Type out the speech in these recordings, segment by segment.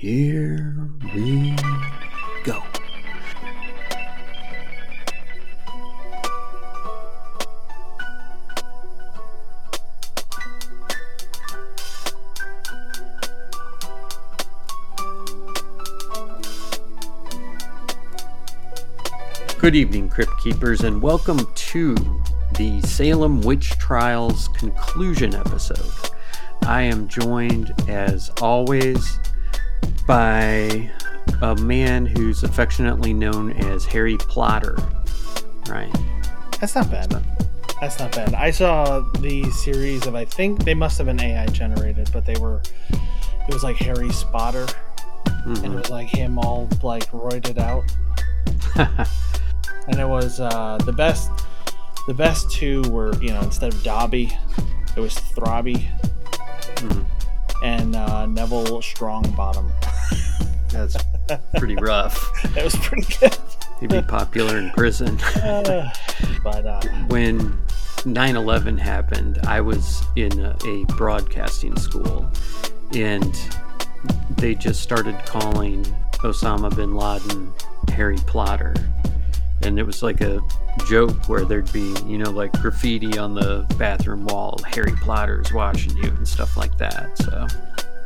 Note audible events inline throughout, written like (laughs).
Here we go. Good evening, Crypt Keepers, and welcome to the Salem Witch Trials conclusion episode. I am joined, as always, by a man who's affectionately known as Harry Plotter. Right. That's not bad. That's not bad. I saw the series of I think they must have been AI generated, but they were it was like Harry Spotter. And it was like him all like roided out. (laughs) and it was uh the best the best two were, you know, instead of Dobby, it was Throbby Mhm. and uh, Neville Strongbottom. That's pretty rough. (laughs) That was pretty good. He'd be popular in prison. (laughs) Uh, but uh, when 9-11 happened i was in a, a broadcasting school and they just started calling osama bin laden harry plotter and it was like a joke where there'd be you know like graffiti on the bathroom wall harry plotter's watching you and stuff like that so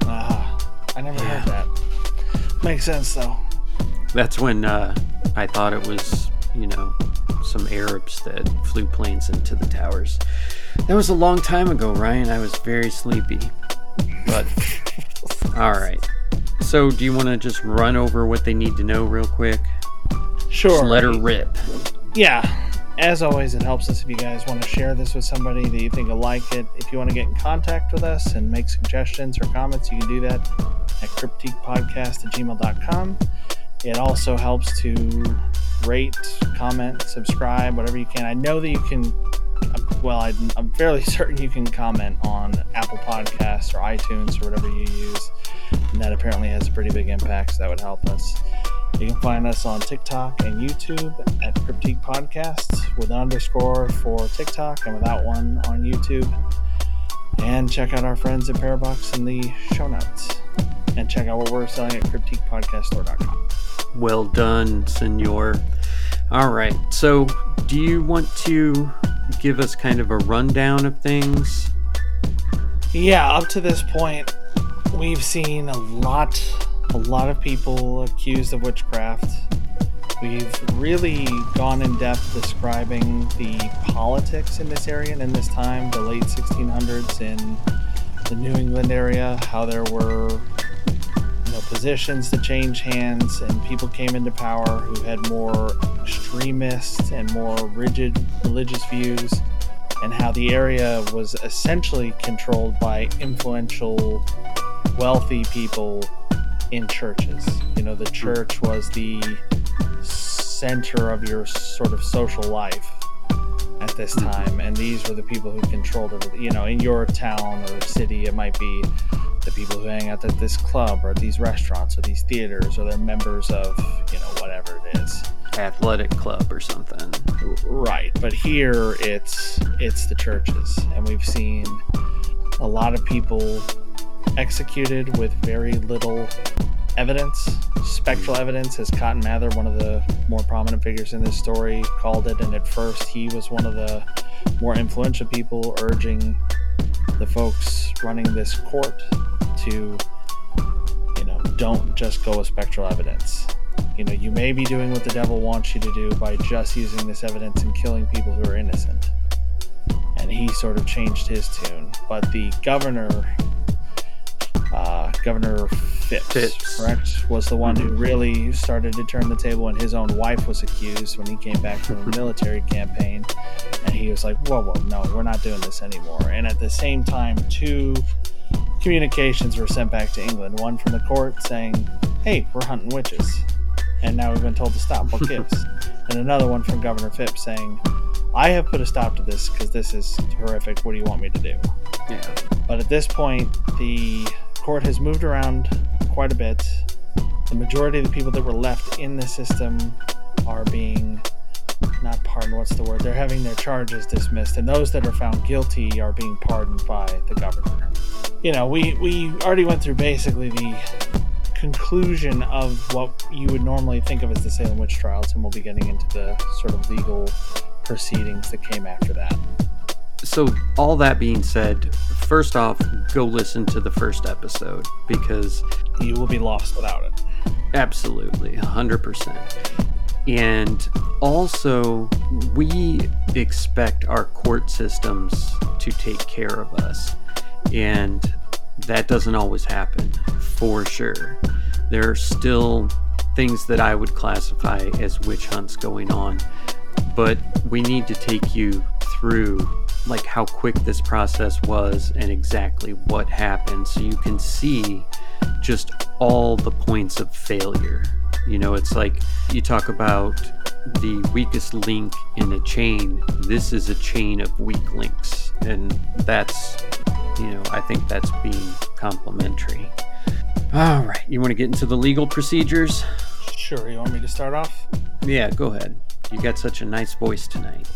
uh, I never Yeah. heard that. Makes sense though. that's when uh, i thought it was you know some arabs that flew planes into the towers that was a long time ago ryan i was very sleepy but (laughs) all right so do you want to just run over what they need to know real quick Sure. just let her rip Yeah. As always, it helps us if you guys want to share this with somebody that you think will like it. If you want to get in contact with us and make suggestions or comments, you can do that at cryptiquepodcast at gmail.com. It also helps to rate, comment, subscribe, whatever you can. I know that you can, well, I, I'm fairly (laughs) certain you can comment on Apple Podcasts or iTunes or whatever you use. And that apparently has a pretty big impact, so that would help us. You can find us on TikTok and YouTube at Cryptique Podcasts with an underscore for TikTok and without one on YouTube. And check out our friends at Parabox in the show notes. And check out what we're selling at CryptiquePodcastStore.com. well done senor all right so do you want to give us kind of a rundown of things Yeah, up to this point, we've seen a lot, a lot of people accused of witchcraft. We've really gone in depth describing the politics in this area and in this time, the late 1600s in the New England area, how there were you know, positions to change hands and people came into power who had more extremist and more rigid religious views and how the area was essentially controlled by influential, wealthy people in churches. You know, the hmm. church was the center of your sort of social life at this hmm. time, and these were the people who controlled it. You know, in your town or city, it might be the people who hang out at this club or these restaurants or these theaters, or they're members of, you know, whatever it is. athletic club or something Right, but here it's it's the churches, and we've seen a lot of people executed with very little evidence, spectral evidence, as Cotton Mather, one of the more prominent figures in this story, called it. And at first, he was one of the more influential people urging the folks running this court to, you know, don't just go with spectral evidence. You know, you may be doing what the devil wants you to do by just using this evidence and killing people who are innocent. And he sort of changed his tune. But the governor, Governor Phips, correct, was the one who really started to turn the table, and his own wife was accused when he came back from a military campaign. And he was like, whoa, whoa, no, we're not doing this anymore. And at the same time, two communications were sent back to England one from the court saying, hey, we're hunting witches. And now we've been told to stop. What gives? (laughs) and another one from Governor Phips saying, I have put a stop to this because this is horrific. What do you want me to do? yeah But at this point, the court has moved around quite a bit. The majority of the people that were left in the system are being not pardoned. What's the word? They're having their charges dismissed, and those that are found guilty are being pardoned by the governor. You know, we we already went through basically the conclusion of what you would normally think of as the Salem witch trials, and we'll be getting into the sort of legal proceedings that came after that. So, all that being said, first off, go listen to the first episode because you will be lost without it. Absolutely, 100%. And also, we expect our court systems to take care of us. And that doesn't always happen, for sure. There are still things that I would classify as witch hunts going on, but we need to take you through like how quick this process was and exactly what happened so you can see just all the points of failure. You know, it's like you talk about the weakest link in a chain. This is a chain of weak links. And that's, you know, I think that's being complimentary. All right. You want to get into the legal procedures? Sure. You want me to start off? Yeah, go ahead. You got such a nice voice tonight.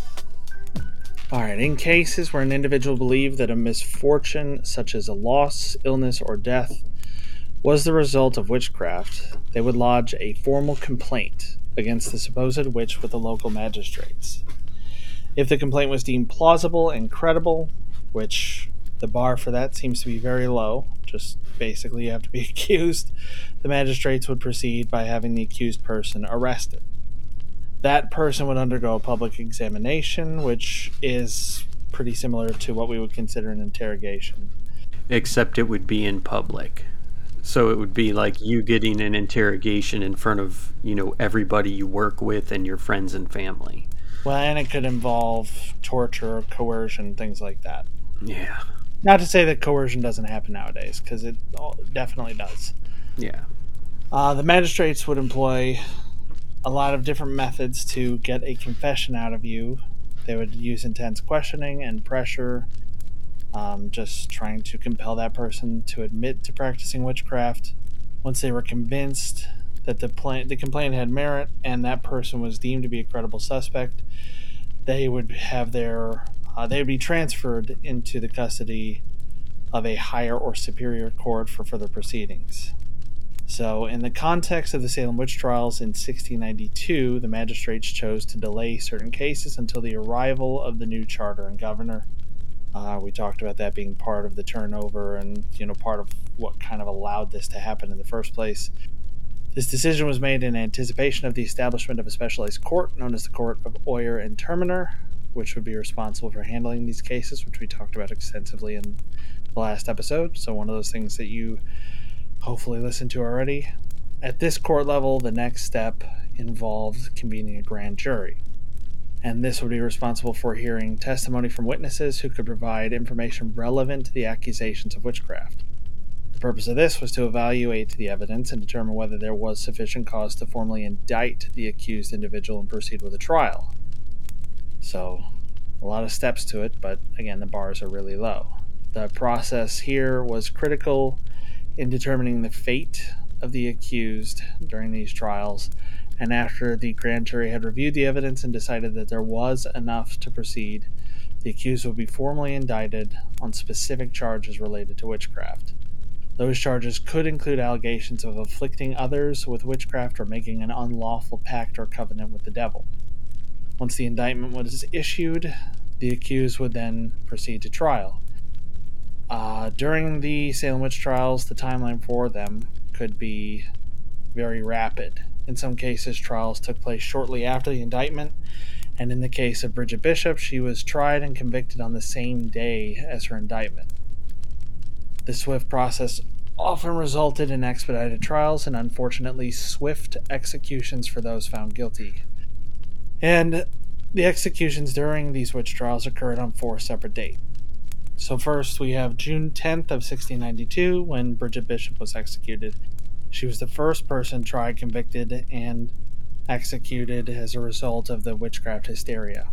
All right. In cases where an individual believed that a misfortune, such as a loss, illness, or death, was the result of witchcraft, they would lodge a formal complaint against the supposed witch with the local magistrates. If the complaint was deemed plausible and credible, which the bar for that seems to be very low, just basically you have to be (laughs) accused, the magistrates would proceed by having the accused person arrested that person would undergo a public examination, which is pretty similar to what we would consider an interrogation. Except it would be in public. So it would be like you getting an interrogation in front of, you know, everybody you work with and your friends and family. Well, and it could involve torture, coercion, things like that. Yeah. Not to say that coercion doesn't happen nowadays, because it definitely does. Yeah. Uh, the magistrates would employ a lot of different methods to get a confession out of you. They would use intense questioning and pressure, um, just trying to compel that person to admit to practicing witchcraft. Once they were convinced that the, pla- the complaint had merit and that person was deemed to be a credible suspect, they would have their uh, they would be transferred into the custody of a higher or superior court for further proceedings. So, in the context of the Salem witch trials in 1692, the magistrates chose to delay certain cases until the arrival of the new charter and governor. Uh, we talked about that being part of the turnover and, you know, part of what kind of allowed this to happen in the first place. This decision was made in anticipation of the establishment of a specialized court known as the Court of Oyer and Terminer, which would be responsible for handling these cases, which we talked about extensively in the last episode. So, one of those things that you hopefully listened to already. At this court level, the next step involves convening a grand jury. And this would be responsible for hearing testimony from witnesses who could provide information relevant to the accusations of witchcraft. The purpose of this was to evaluate the evidence and determine whether there was sufficient cause to formally indict the accused individual and proceed with a trial. So, a lot of steps to it, but again, the bars are really low. The process here was critical in determining the fate of the accused during these trials, and after the grand jury had reviewed the evidence and decided that there was enough to proceed, the accused would be formally indicted on specific charges related to witchcraft. Those charges could include allegations of afflicting others with witchcraft or making an unlawful pact or covenant with the devil. Once the indictment was issued, the accused would then proceed to trial. Uh, during the Salem witch trials, the timeline for them could be very rapid. In some cases, trials took place shortly after the indictment, and in the case of Bridget Bishop, she was tried and convicted on the same day as her indictment. The swift process often resulted in expedited trials and unfortunately swift executions for those found guilty. And the executions during these witch trials occurred on four separate dates. So, first, we have June 10th of 1692 when Bridget Bishop was executed. She was the first person tried, convicted, and executed as a result of the witchcraft hysteria.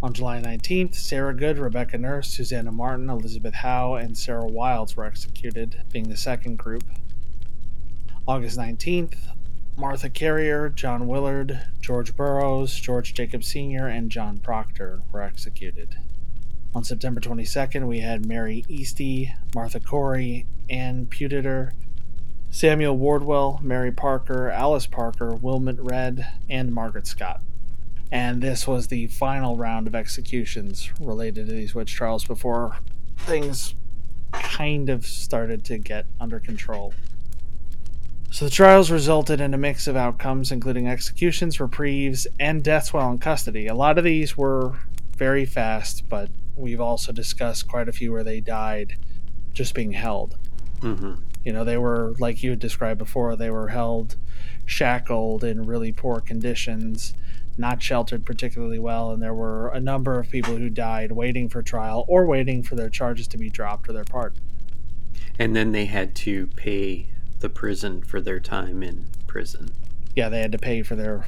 On July 19th, Sarah Good, Rebecca Nurse, Susanna Martin, Elizabeth Howe, and Sarah Wildes were executed, being the second group. August 19th, Martha Carrier, John Willard, George Burroughs, George Jacob Sr., and John Proctor were executed. On September 22nd, we had Mary Easty, Martha Corey, Ann Pudeator, Samuel Wardwell, Mary Parker, Alice Parker, Wilmot Redd, and Margaret Scott. And this was the final round of executions related to these witch trials before things kind of started to get under control. So the trials resulted in a mix of outcomes, including executions, reprieves, and deaths while in custody. A lot of these were very fast, but we've also discussed quite a few where they died just being held. Mm-hmm. You know, they were, like you had described before, they were held shackled in really poor conditions, not sheltered particularly well, and there were a number of people who died waiting for trial or waiting for their charges to be dropped or their pardon. And then they had to pay the prison for their time in prison. Yeah, they had to pay for their.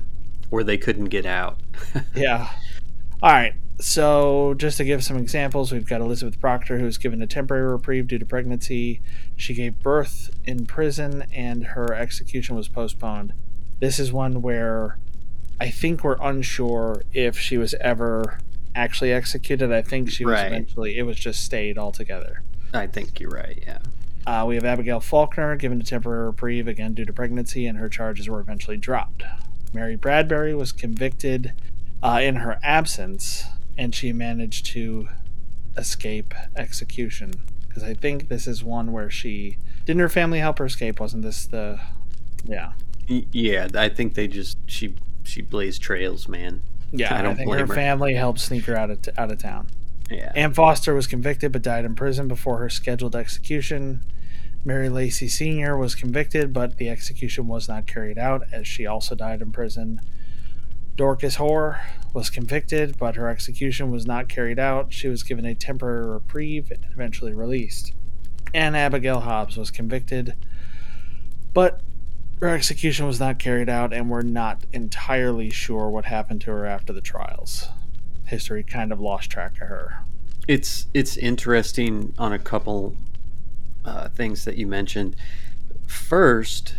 Or they couldn't get out. (laughs) yeah. All right. So, just to give some examples, we've got Elizabeth Proctor, who was given a temporary reprieve due to pregnancy. She gave birth in prison, and her execution was postponed. This is one where I think we're unsure if she was ever actually executed. I think she was Right. eventually, it was just stayed altogether. I think you're right, yeah. Uh, we have Abigail Faulkner given a temporary reprieve again due to pregnancy, and her charges were eventually dropped. Mary Bradbury was convicted uh, in her absence, and she managed to escape execution. Because I think this is one where she didn't her family help her escape? Wasn't this the? Yeah, Yeah, I think they just she she blazed trails, man. yeah. I don't think her blame her. family helped sneak her out of t- out of town. Yeah. Ann Foster was convicted but died in prison before her scheduled execution. Mary Lacey Sr. was convicted, but the execution was not carried out as she also died in prison. Dorcas Hoare was convicted, but her execution was not carried out. She was given a temporary reprieve and eventually released. And Abigail Hobbs was convicted, but her execution was not carried out, and we're not entirely sure what happened to her after the trials. History kind of lost track of her. It's it's interesting on a couple uh, things that you mentioned. First,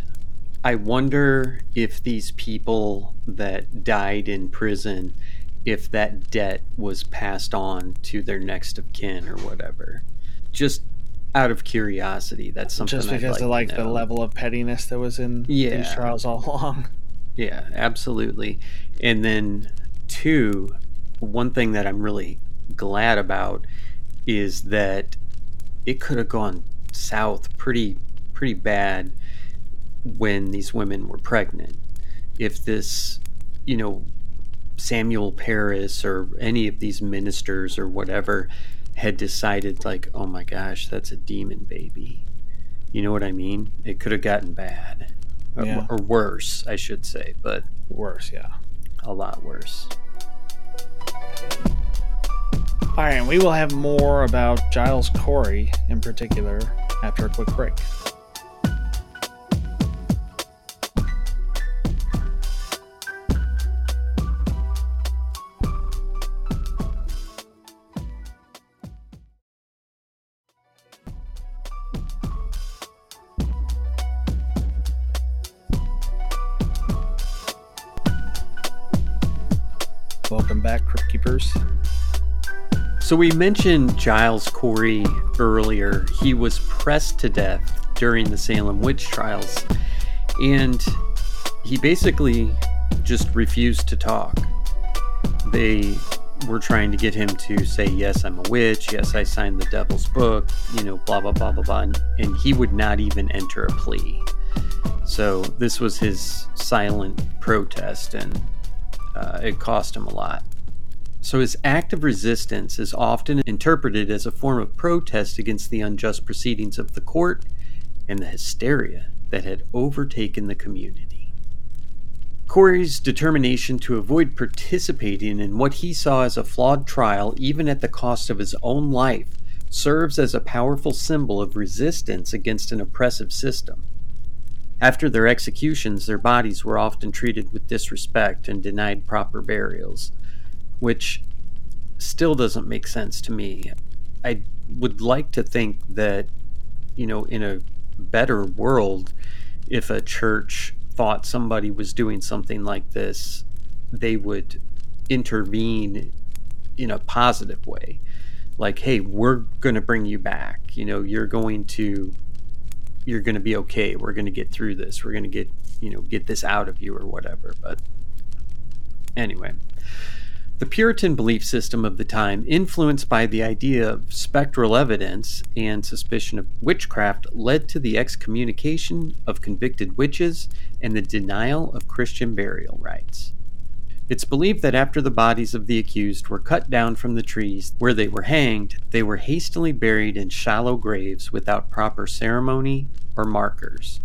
I wonder if these people that died in prison, if that debt was passed on to their next of kin or whatever. Just out of curiosity, that's something just because like of like the level of pettiness that was in Yeah. these trials all along. Yeah, absolutely. And then, two, one thing that I'm really glad about is that it could have gone south pretty pretty bad when these women were pregnant. If this, you know, Samuel Parris or any of these ministers or whatever had decided like, "Oh my gosh, that's a demon baby." You know what I mean? It could have gotten bad. Or- Yeah. Or worse, I should say, but Worse, yeah. a lot worse. All right, and we will have more about Giles Corey in particular after a quick break. So we mentioned Giles Corey earlier. He was pressed to death during the Salem witch trials, and he basically just refused to talk. They were trying to get him to say, Yes, I'm a witch. Yes, I signed the devil's book, you know, blah, blah, blah, blah, blah. And- he would not even enter a plea. So this was his silent protest, and uh, it cost him a lot. So his act of resistance is often interpreted as a form of protest against the unjust proceedings of the court and the hysteria that had overtaken the community. Corey's determination to avoid participating in what he saw as a flawed trial, even at the cost of his own life, serves as a powerful symbol of resistance against an oppressive system. After their executions, their bodies were often treated with disrespect and denied proper burials which still doesn't make sense to me. I would like to think that, you know, in a better world, if a church thought somebody was doing something like this, they would intervene in a positive way. Like, hey, we're going to bring you back. You know, you're going to you're going to be okay. We're going to get through this. We're going to get, you know, get this out of you or whatever. But anyway, the Puritan belief system of the time, influenced by the idea of spectral evidence and suspicion of witchcraft, led to the excommunication of convicted witches and the denial of Christian burial rites. It's believed that after the bodies of the accused were cut down from the trees where they were hanged, they were hastily buried in shallow graves without proper ceremony or markers.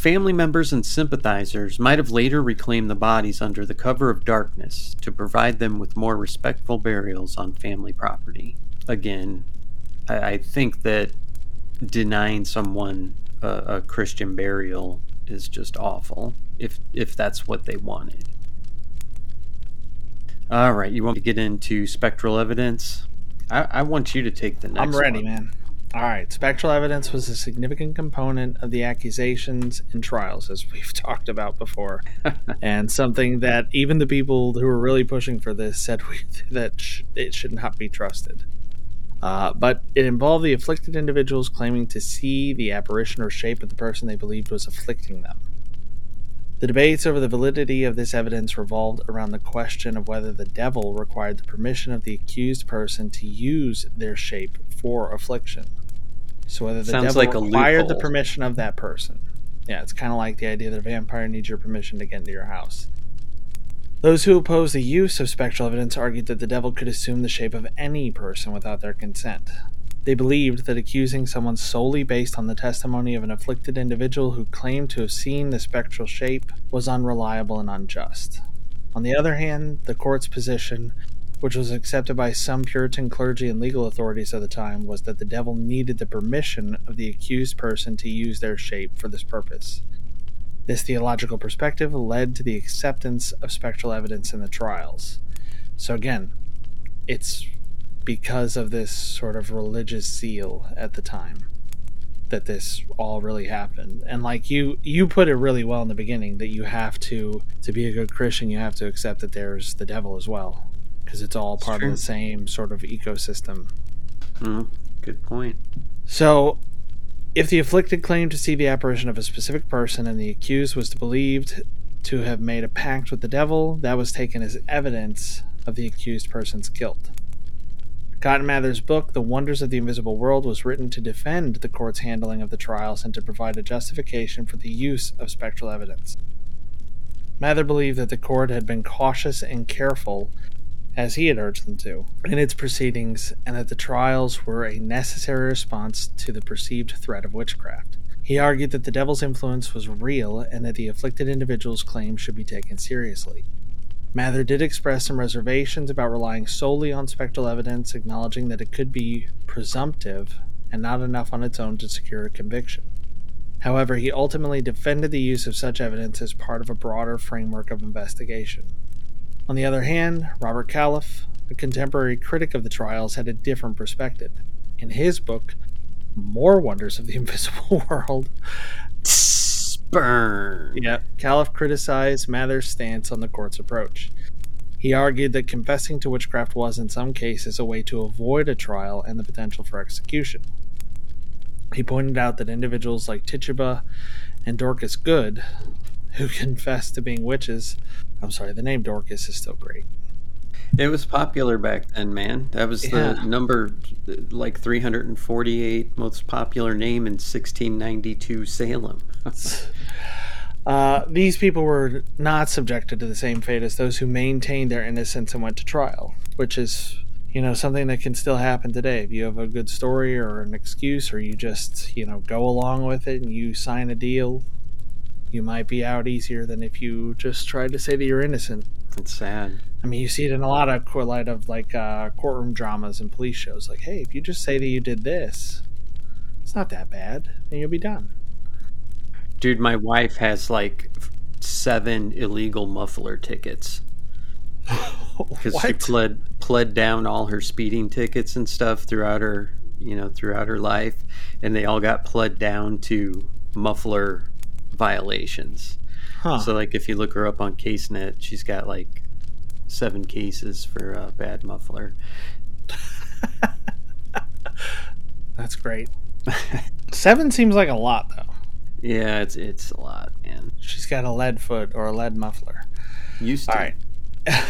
Family members and sympathizers might have later reclaimed the bodies under the cover of darkness to provide them with more respectful burials on family property. Again, I, I think that denying someone a, a Christian burial is just awful if if that's what they wanted. All right, you want to get into spectral evidence? I, I want you to take the next. I'm ready, one. man. All right, spectral evidence was a significant component of the accusations and trials, as we've (laughs) talked about before, (laughs) and something that even the people who were really pushing for this said we, (laughs) that sh- it should not be trusted. Uh, but it involved the afflicted individuals claiming to see the apparition or shape of the person they believed was afflicting them. The debates over the validity of this evidence revolved around the question of whether the devil required the permission of the accused person to use their shape for affliction. So whether the Sounds devil like required the permission of that person. Yeah, it's kind of like the idea that a vampire needs your permission to get into your house. Those who opposed the use of spectral evidence argued that the devil could assume the shape of any person without their consent. They believed that accusing someone solely based on the testimony of an afflicted individual who claimed to have seen the spectral shape was unreliable and unjust. On the other hand, the court's position, which was accepted by some Puritan clergy and legal authorities of the time, was that the devil needed the permission of the accused person to use their shape for this purpose. This theological perspective led to the acceptance of spectral evidence in the trials. So, again, it's because of this sort of religious zeal at the time that this all really happened and like you you put it really well in the beginning that you have to to be a good christian you have to accept that there's the devil as well because it's all part true. of the same sort of ecosystem Hmm, good point. so if the afflicted claimed to see the apparition of a specific person and the accused was believed to have made a pact with the devil that was taken as evidence of the accused person's guilt Cotton Mather's book, The Wonders of the Invisible World, was written to defend the court's handling of the trials and to provide a justification for the use of spectral evidence. Mather believed that the court had been cautious and careful, as he had urged them to, in its proceedings, and that the trials were a necessary response to the perceived threat of witchcraft. He argued that the devil's influence was real and that the afflicted individual's claims should be taken seriously. Mather did express some reservations about relying solely on spectral evidence, acknowledging that it could be presumptive and not enough on its own to secure a conviction. However, he ultimately defended the use of such evidence as part of a broader framework of investigation. On the other hand, Robert Calef, a contemporary critic of the trials, had a different perspective. In his book, More Wonders of the (laughs) Invisible World, Burn. Yeah, Califf criticized Mather's stance on the court's approach. He argued that confessing to witchcraft was, in some cases, a way to avoid a trial and the potential for execution. He pointed out that individuals like Tituba and Dorcas Good, who (laughs) confessed to being witches, I'm sorry, the name Dorcas is still great. It was popular back then, man. That was Yeah. the number, like 348 most popular name in 1692 Salem. (laughs) Uh, these people were not subjected to the same fate as those who maintained their innocence and went to trial, which is, you know, something that can still happen today. If you have a good story or an excuse, or you just, you know, go along with it and you sign a deal, you might be out easier than if you just tried to say that you're innocent. it's sad. I mean, you see it in a lot of co- light of like uh, courtroom dramas and police shows. Like, hey, if you just say that you did this, it's not that bad, and you'll be done. Dude, my wife has like seven illegal muffler tickets (laughs) because she pled pled down all her speeding tickets and stuff throughout her, you know, throughout her life, and they all got pled down to muffler violations. Huh. So, like, if you look her up on CaseNet, she's got like seven cases for uh, bad muffler. (laughs) That's great. (laughs) Seven seems like a lot, though. Yeah, it's it's a lot, man. She's got a lead foot or a lead muffler. Used to. All right. (laughs)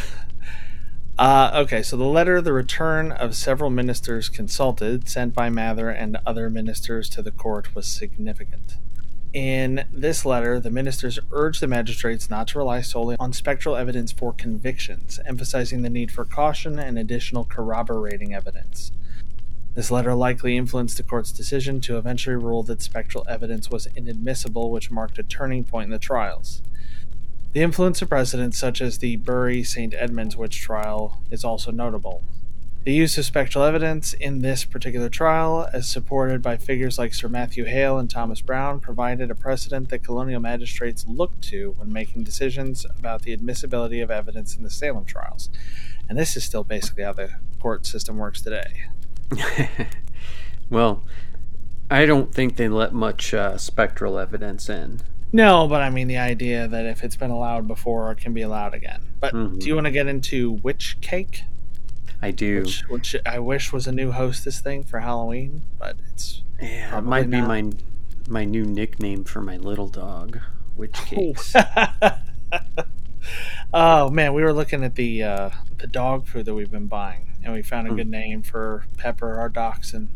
uh, okay, so the letter, the return of several ministers consulted, sent by Mather and other ministers to the court, was significant. In this letter, the ministers urged the magistrates not to rely solely on spectral evidence for convictions, emphasizing the need for caution and additional corroborating evidence. This letter likely influenced the court's decision to eventually rule that spectral evidence was inadmissible, which marked a turning point in the trials. The influence of precedents such as the Bury St. Edmunds witch trial is also notable. The use of spectral evidence in this particular trial, as supported by figures like Sir Matthew Hale and Thomas Browne, provided a precedent that colonial magistrates looked to when making decisions about the admissibility of evidence in the Salem trials. And this is still basically how the court system works today. (laughs) well, I don't think they let much uh, spectral evidence in. No, but I mean the idea that if it's been allowed before, it can be allowed again. But Mhm. do you want to get into witch cake? I do. Which, which I wish was a new hostess thing for Halloween, but it's yeah, it might be not. my my new nickname for my little dog, Witch Cakes. (laughs) oh man, we were looking at the uh, the dog food that we've been buying, and we found a Hmm. good name for Pepper, our dachshund,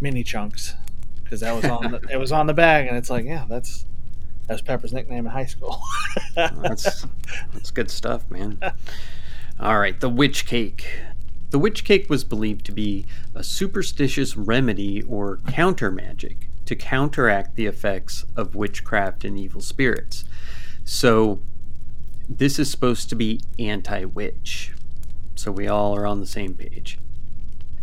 Mini Chunks, because that was on the, (laughs) it was on the bag, and it's like, yeah, that's that's Pepper's nickname in high school. (laughs) that's that's good stuff, man. All right, the witch cake. The witch cake was believed to be a superstitious remedy or counter magic to counteract the effects of witchcraft and evil spirits. So, this is supposed to be anti witch. So, we all are on the same page.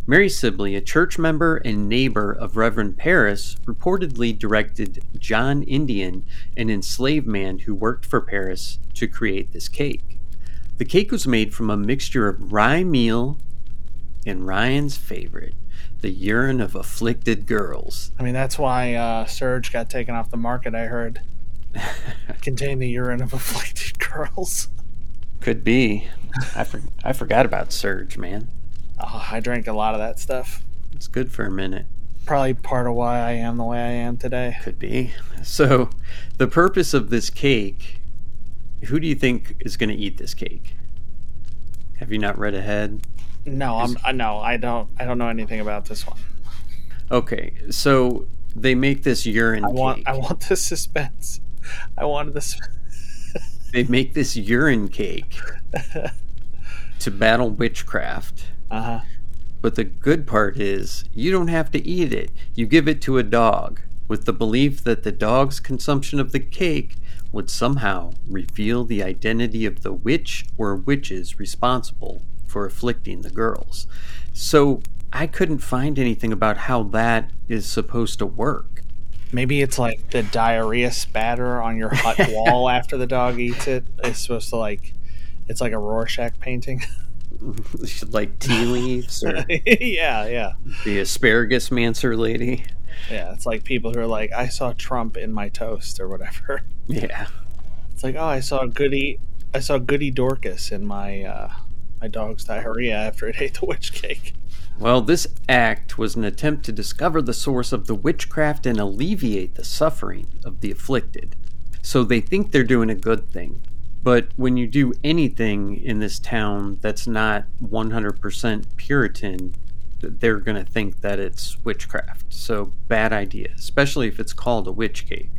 Mary Sibley, a church member and neighbor of Reverend Parris, reportedly directed John Indian, an enslaved man who worked for Parris, to create this cake. The cake was made from a mixture of rye meal and Ryan's favorite, the urine of afflicted girls. I mean, that's why uh, Surge got taken off the market. I heard (laughs) contained the urine of afflicted girls. Could be. I, for- I forgot about Surge, man. Oh, I drank a lot of that stuff. It's good for a minute. Probably part of why I am the way I am today. Could be. So, the purpose of this cake, who do you think is going to eat this cake? Have you not read ahead? No, I'm uh, no, I don't. I don't know anything about this one. Okay, so they make this urine I want. cake. I want the suspense. I wanted this. (laughs) They make this urine cake to battle witchcraft. Uh huh. But the good part is, you don't have to eat it. You give it to a dog, with the belief that the dog's consumption of the cake would somehow reveal the identity of the witch or witches responsible for afflicting the girls. So I couldn't find anything about how that is supposed to work. Maybe it's like the diarrhea spatter on your hut (laughs) wall after the dog eats it. It's supposed to like. It's like a Rorschach painting. (laughs) like tea leaves or (laughs) yeah, yeah, the asparagus mancer lady. yeah. It's like people who are like, I saw Trump in my toast or whatever. Yeah. It's like, oh, I saw Goody, I saw Goody Dorcas in my uh, my dog's diarrhea after it (laughs) ate the witch cake. Well, this act was an attempt to discover the source of the witchcraft and alleviate the suffering of the afflicted. So they think they're doing a good thing. But when you do anything in this town that's not 100% Puritan, th- they're going to think that it's witchcraft. So bad idea, especially if it's called a witch cake.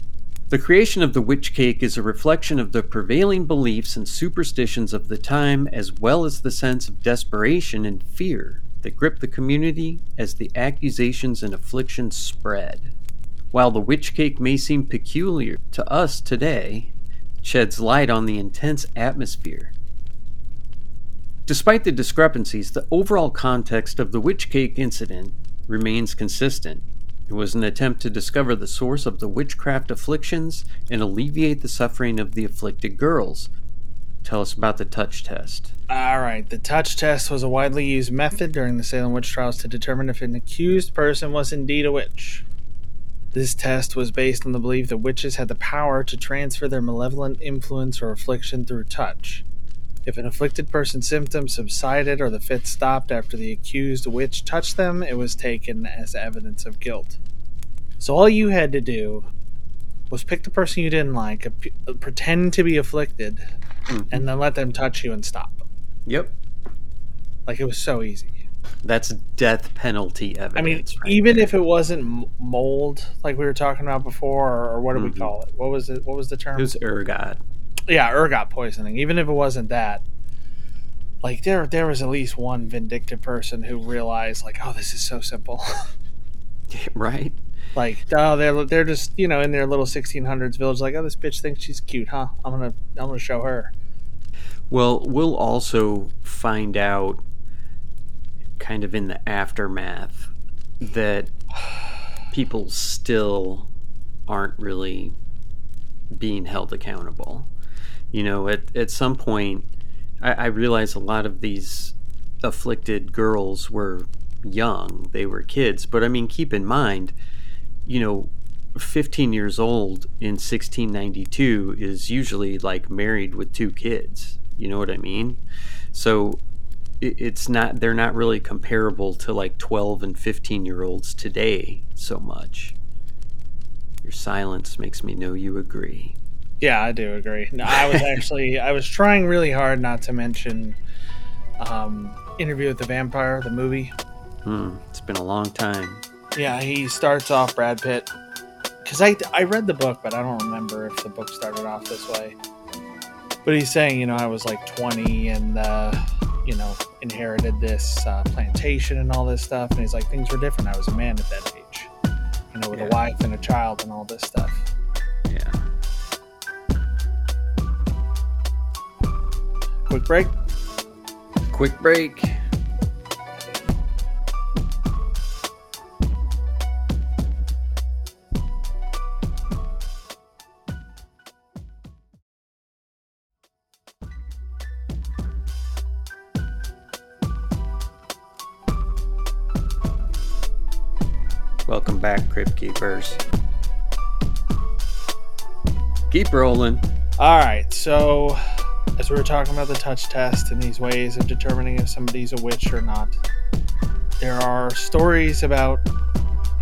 The creation of the witch cake is a reflection of the prevailing beliefs and superstitions of the time, as well as the sense of desperation and fear that gripped the community as the accusations and afflictions spread. While the witch cake may seem peculiar to us today, sheds light on the intense atmosphere. Despite the discrepancies, the overall context of the witch cake incident remains consistent. It was an attempt to discover the source of the witchcraft afflictions and alleviate the suffering of the afflicted girls. Tell us about the touch test. All right, the touch test was a widely used method during the Salem witch trials to determine if an accused person was indeed a witch. This test was based on the belief that witches had the power to transfer their malevolent influence or affliction through touch. If an afflicted person's symptoms subsided or the fit stopped after the accused witch touched them, it was taken as evidence of guilt. So all you had to do was pick the person you didn't like, pretend to be afflicted, Mhm. and then let them touch you and stop. Yep. Like it was so easy. That's death penalty evidence. I mean, right even there. if it wasn't mold, like we were talking about before, or, or what do Mhm. we call it? What was it? What was the term? it was ergot. Yeah, ergot poisoning. Even if it wasn't that, like there, there was at least one vindictive person who realized, like, oh, this is so simple. (laughs) right? like, oh, they're they're just you know in their little 1600s village, like, oh, this bitch thinks she's cute, huh? I'm gonna I'm gonna show her. Well, we'll also find out kind of in the aftermath that (sighs) people still aren't really being held accountable. You know, at, at some point, I, I realize a lot of these afflicted girls were young, they were kids, but I mean, keep in mind, you know, 15 years old in 1692 is usually like married with two kids. You know what I mean? So it's not, they're not really comparable to like 12 and 15 year olds today so much. Your silence makes me know you agree. Yeah, I do agree. No, I was (laughs) actually I was trying really hard not to mention um, Interview with the Vampire, the movie. Hmm, it's been a long time. Yeah, he starts off Brad Pitt because I I read the book, but I don't remember if the book started off this way. But he's saying, you know, I was like 20 and uh, you know inherited this uh, plantation and all this stuff, and he's like, things were different. I was a man at that age, you know, with Yeah. a wife and a child and all this stuff. Yeah. Quick break. Quick break. Welcome back, Crypt Keepers. Keep rolling. All right, so as we were talking about the touch test and these ways of determining if somebody's a witch or not, there are stories about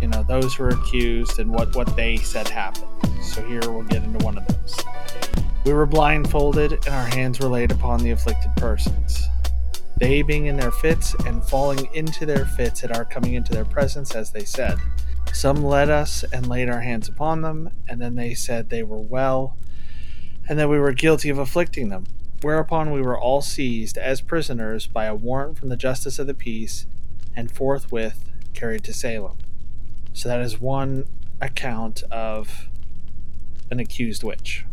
you know those who are accused and what what they said happened. So here we'll get into one of those. We were blindfolded and our hands were laid upon the afflicted persons. They being in their fits and falling into their fits at our coming into their presence, as they said. Some led us and laid our hands upon them, and then they said they were well, and that we were guilty of afflicting them. Whereupon we were all seized as prisoners by a warrant from the justice of the peace, and forthwith carried to Salem. So that is one account of an accused witch.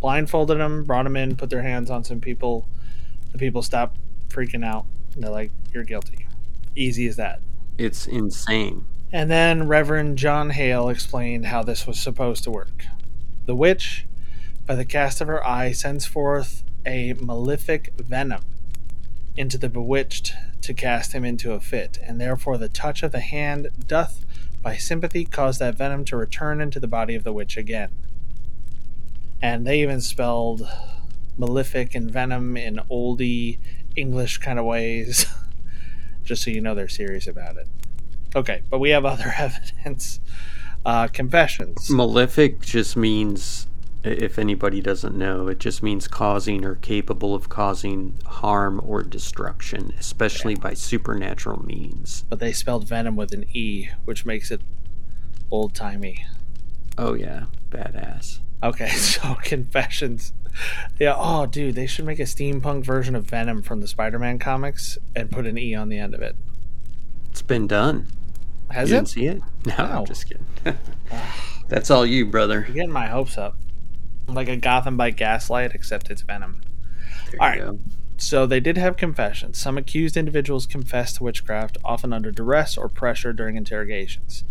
Blindfolded them, brought them in, put their hands on some people. The people stopped freaking out. They're like, "You're guilty." Easy as that. It's insane. And then Reverend John Hale explained how this was supposed to work. The witch, by the cast of her eye, sends forth a malefic venom into the bewitched to cast him into a fit, and therefore the touch of the hand doth by sympathy cause that venom to return into the body of the witch again. And they even spelled malefic and venom in oldie English kind of ways, (laughs) just so you know they're serious about it. Okay, but we have other (laughs) evidence. Uh, confessions. Malefic just means, if anybody doesn't know, it just means causing or capable of causing harm or destruction, especially by supernatural means. But they spelled venom with an E, which makes it old timey. Oh, yeah, badass. Okay, (laughs) so confessions. Yeah, oh, dude, they should make a steampunk version of Venom from the Spider Man comics and put an E on the end of it. It's been done. Has you it? didn't see it? No, No. I'm just kidding. (laughs) Ah. That's all you, brother. You're getting my hopes up. Like a Gotham by Gaslight, except it's Venom. There All right. go. So they did have confessions. Some accused individuals confessed to witchcraft, often under duress or pressure during interrogations.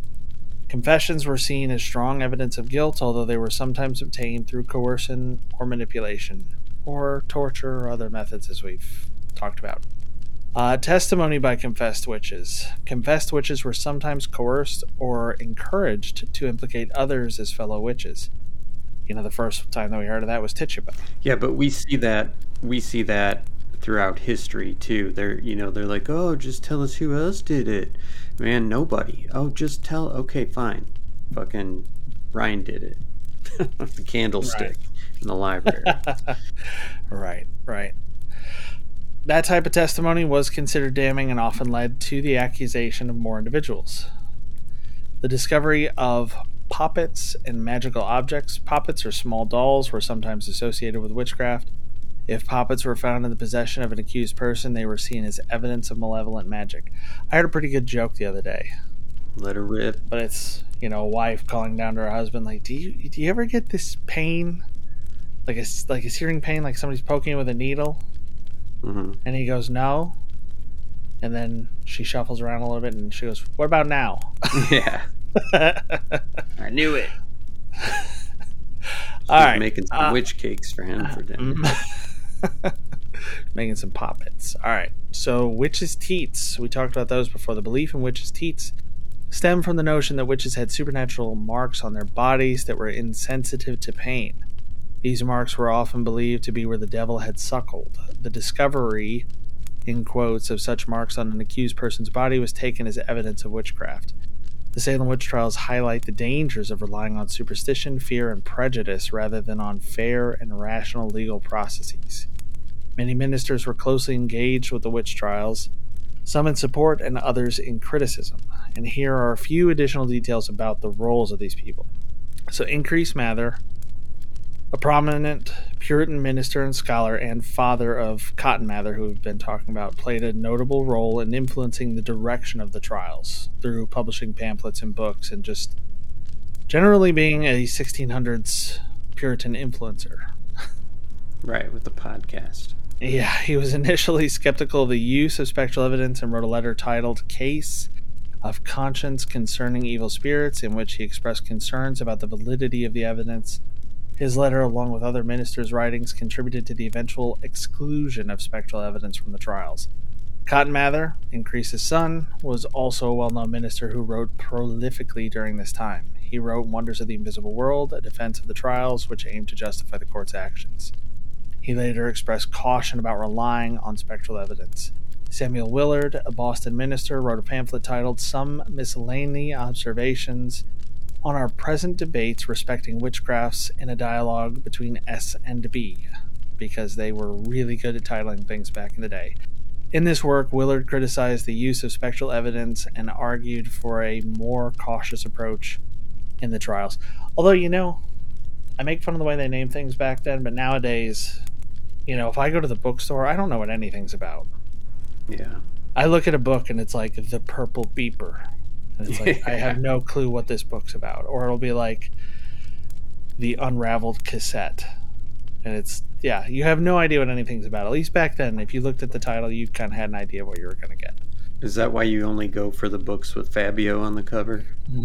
Confessions were seen as strong evidence of guilt, although they were sometimes obtained through coercion or manipulation, or torture or other methods, as we've talked about. Uh, testimony by confessed witches. Confessed witches were sometimes coerced or encouraged to implicate others as fellow witches. You know, the first time that we heard of that was Tituba. Yeah, but we see that we see that throughout history too. They're you know they're like, oh, just tell us who else did it. Man, nobody. Oh, just tell. Okay, fine. Fucking Ryan did it. (laughs) the candlestick right. in the library. (laughs) right, right. That type of testimony was considered damning and often led to the accusation of more individuals. The discovery of poppets and magical objects. Poppets are small dolls, were sometimes associated with witchcraft. If poppets were found in the possession of an accused person, they were seen as evidence of malevolent magic. I heard a pretty good joke the other day. Let her rip. But it's you know a wife calling down to her husband like, "Do you do you ever get this pain, like a like a searing pain, like somebody's poking you with a needle?" Mm-hmm. And he goes, "No." And then she shuffles around a little bit, and she goes, "What about now?" (laughs) Yeah. I knew it. All right, making some uh, witch cakes for him for dinner. Mm-hmm. (laughs) making some poppets. All right. So witches' teats. We talked about those before. The belief in witches' teats stem from the notion that witches had supernatural marks on their bodies that were insensitive to pain. These marks were often believed to be where the devil had suckled. The discovery, in quotes, of such marks on an accused person's body was taken as evidence of witchcraft. The Salem witch trials highlight the dangers of relying on superstition, fear, and prejudice rather than on fair and rational legal processes. Many ministers were closely engaged with the witch trials, some in support and others in criticism. And here are a few additional details about the roles of these people. So, Increase Mather, a prominent Puritan minister and scholar and father of Cotton Mather, who we've been talking about, played a notable role in influencing the direction of the trials through publishing pamphlets and books and just generally being a 1600s Puritan influencer. Right, with the podcast. Yeah, he was initially skeptical of the use of spectral evidence and wrote a letter titled Case of Conscience Concerning Evil Spirits, in which he expressed concerns about the validity of the evidence his letter, along with other ministers' writings, contributed to the eventual exclusion of spectral evidence from the trials. Cotton Mather, Increase's son, was also a well known minister who wrote prolifically during this time. He wrote Wonders of the Invisible World, a defense of the trials, which aimed to justify the court's actions. He later expressed caution about relying on spectral evidence. Samuel Willard, a Boston minister, wrote a pamphlet titled Some Miscellany Observations on our present debates respecting witchcrafts in a dialogue between S and B, because they were really good at titling things back in the day. In this work, Willard criticized the use of spectral evidence and argued for a more cautious approach in the trials. Although, you know, I make fun of the way they name things back then, but nowadays, you know, if I go to the bookstore, I don't know what anything's about. Yeah. I look at a book and it's like the purple beeper and it's like yeah. I have (laughs) no clue what this book's about, or it'll be like the unraveled cassette, and it's yeah, you have no idea what anything's about. At least back then, if you looked at the title, you kind of had an idea of what you were going to get. Is that why you only go for the books with Fabio on the cover? (laughs)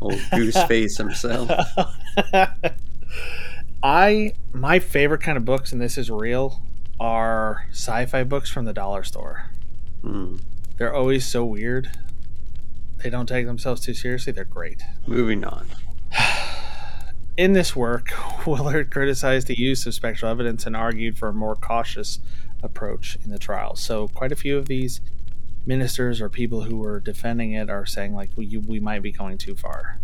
Old goose face himself. (laughs) I my favorite kind of books, and this is real, are sci-fi books from the dollar store. Mm. They're always so weird. They don't take themselves too seriously. They're great. Moving on. (sighs) In this work, (laughs) Willard criticized the use of spectral evidence and argued for a more cautious approach in the trial. So, quite a few of these ministers or people who were defending it are saying, like, we, we might be going too far.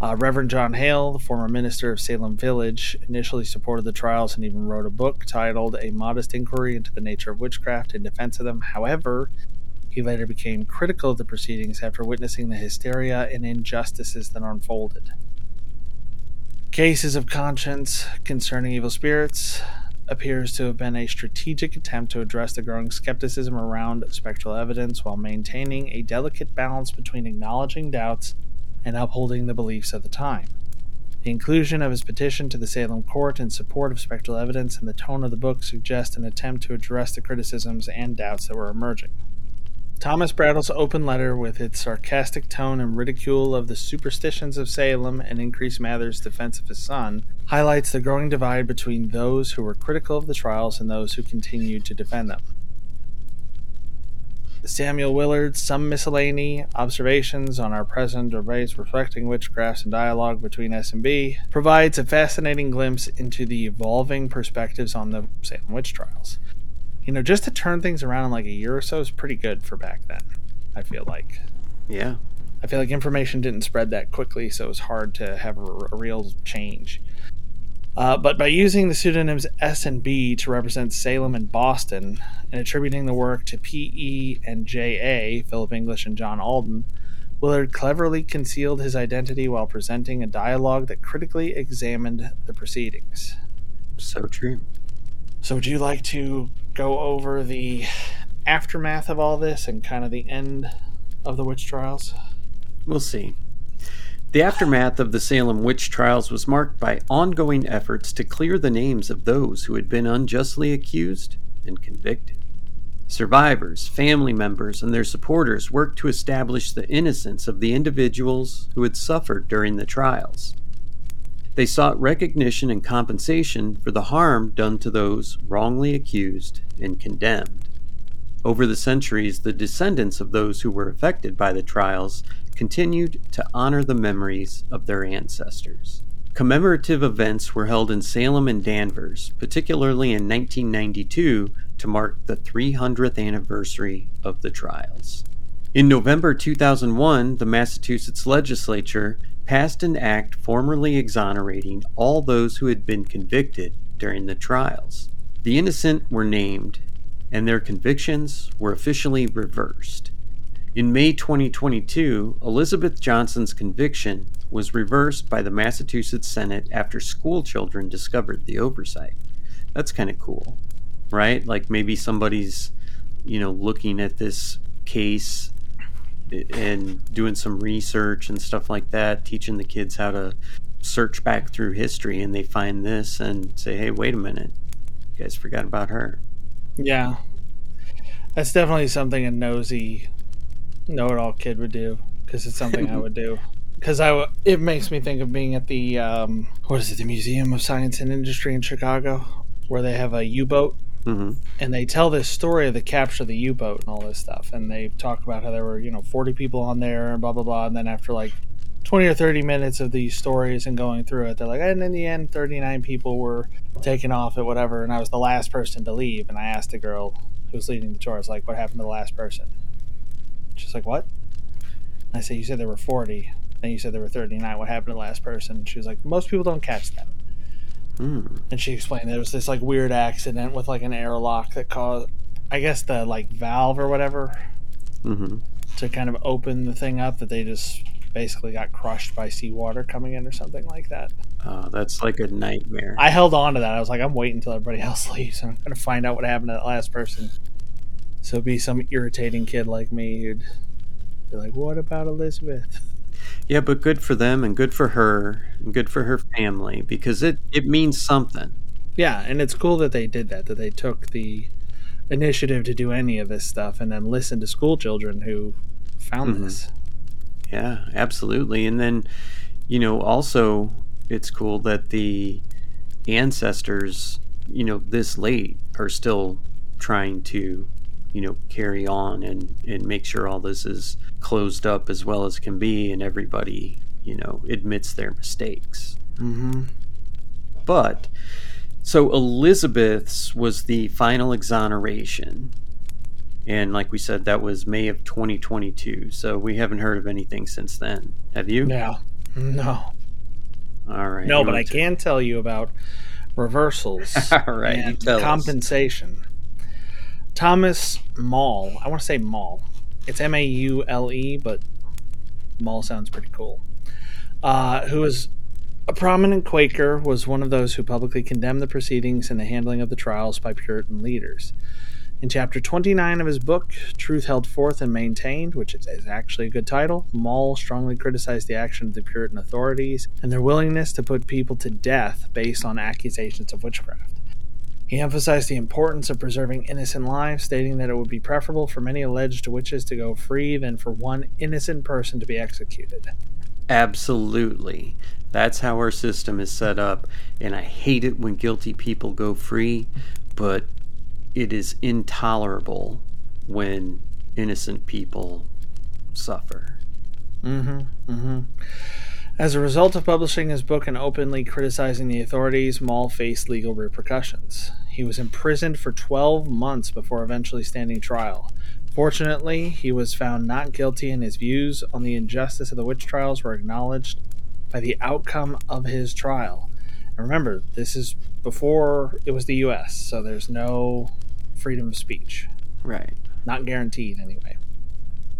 Uh, Reverend John Hale, the former minister of Salem Village, initially supported the trials and even wrote a book titled A Modest Inquiry into the Nature of Witchcraft in defense of them. However, he later became critical of the proceedings after witnessing the hysteria and injustices that unfolded. Cases of conscience concerning evil spirits appears to have been a strategic attempt to address the growing skepticism around spectral evidence while maintaining a delicate balance between acknowledging doubts and upholding the beliefs of the time. The inclusion of his petition to the Salem court in support of spectral evidence and the tone of the book suggest an attempt to address the criticisms and doubts that were emerging. Thomas Brattle's open letter, with its sarcastic tone and ridicule of the superstitions of Salem and Increase Mather's defense of his son, highlights the growing divide between those who were critical of the trials and those who continued to defend them. Samuel Willard's Some Miscellany Observations on Our Present Debates Reflecting Witchcrafts and Dialogue Between S and B provides a fascinating glimpse into the evolving perspectives on the Salem witch trials you know, just to turn things around in like a year or so is pretty good for back then. I feel like. Yeah. I feel like information didn't spread that quickly, so it was hard to have a, a real change. Uh, but by using the pseudonyms S and B to represent Salem and Boston, and attributing the work to P.E. and J.A., Philip English and John Alden, Willard cleverly concealed his identity while presenting a dialogue that critically examined the proceedings. So true. So, would you like to go over the aftermath of all this and kind of the end of the witch trials? We'll see. The aftermath of the Salem witch trials was marked by ongoing efforts to clear the names of those who had been unjustly accused and convicted. Survivors, family members, and their supporters worked to establish the innocence of the individuals who had suffered during the trials. They sought recognition and compensation for the harm done to those wrongly accused and condemned. Over the centuries, the descendants of those who were affected by the trials continued to honor the memories of their ancestors. Commemorative events were held in Salem and Danvers, particularly in 1992 to mark the 300th anniversary of the trials. In November 2001, the Massachusetts legislature passed an act formally exonerating all those who had been convicted during the trials. The innocent were named, and their convictions were officially reversed. In May 2022, Elizabeth Johnson's conviction was reversed by the Massachusetts Senate after school children discovered the oversight. That's kind of cool, right? Like maybe somebody's, you know, looking at this case and doing some research and stuff like that, teaching the kids how to search back through history, and they find this and say, hey, wait a minute, you guys forgot about her. Yeah. That's definitely something a nosy know-it-all kid would do because it's something I would do. (laughs) Because I, w- it makes me think of being at the um, what is it, the Museum of Science and Industry in Chicago, where they have a U-boat, Mm-hmm. and they tell this story of the capture of the U-boat and all this stuff, and they talk about how there were you know forty people on there and blah blah blah, and then after like twenty or thirty minutes of these stories and going through it, they're like, and in the end, thirty nine people were taken off at whatever, and I was the last person to leave, and I asked the girl who was leading the tour, I was like, what happened to the last person? She's like, what? I said, you said there were 40. Then you said there were 39. What happened to the last person? She was like, most people don't catch them. Mm. And she explained there was this like weird accident with like an airlock that caused, I guess the like valve or whatever Mm-hmm. to kind of open the thing up that they just basically got crushed by seawater coming in or something like that. Oh, that's like a nightmare. I held on to that. I was like, I'm waiting until everybody (laughs) else leaves. I'm going to find out what happened to that last person. So be some irritating kid like me who'd be like, what about Elizabeth? Yeah, but good for them and good for her and good for her family because it, it means something. Yeah, and it's cool that they did that, that they took the initiative to do any of this stuff and then listen to school children who found Mhm. this. Yeah, absolutely. And then, you know, also it's cool that the ancestors, you know, this late are still trying to, you know, carry on and, and make sure all this is closed up as well as can be and everybody, you know, admits their mistakes. Mm-hmm. But so Elizabeth's was the final exoneration. And like we said, that was May of 2022. So we haven't heard of anything since then. Have you? No. No. All right. No, but I to- can tell you about reversals (laughs) All right, you and tell us. compensation. Thomas Maule, I want to say Maule. It's M A U L E, but Maule sounds pretty cool. Uh, who is a prominent Quaker, was one of those who publicly condemned the proceedings and the handling of the trials by Puritan leaders. In chapter 29 of his book, Truth Held Forth and Maintained, which is actually a good title, Maul strongly criticized the action of the Puritan authorities and their willingness to put people to death based on accusations of witchcraft. He emphasized the importance of preserving innocent lives, stating that it would be preferable for many alleged witches to go free than for one innocent person to be executed. Absolutely. That's how our system is set up. And I hate it when guilty people go free, but it is intolerable when innocent people suffer. Mm-hmm. Mm-hmm. As a result of publishing his book and openly criticizing the authorities, Maul faced legal repercussions. He was imprisoned for 12 months before eventually standing trial, Fortunately, he was found not guilty, and his views on the injustice of the witch trials were acknowledged by the outcome of his trial. And remember, this is before it was the U.S., so there's no freedom of speech. Right. Not guaranteed, anyway.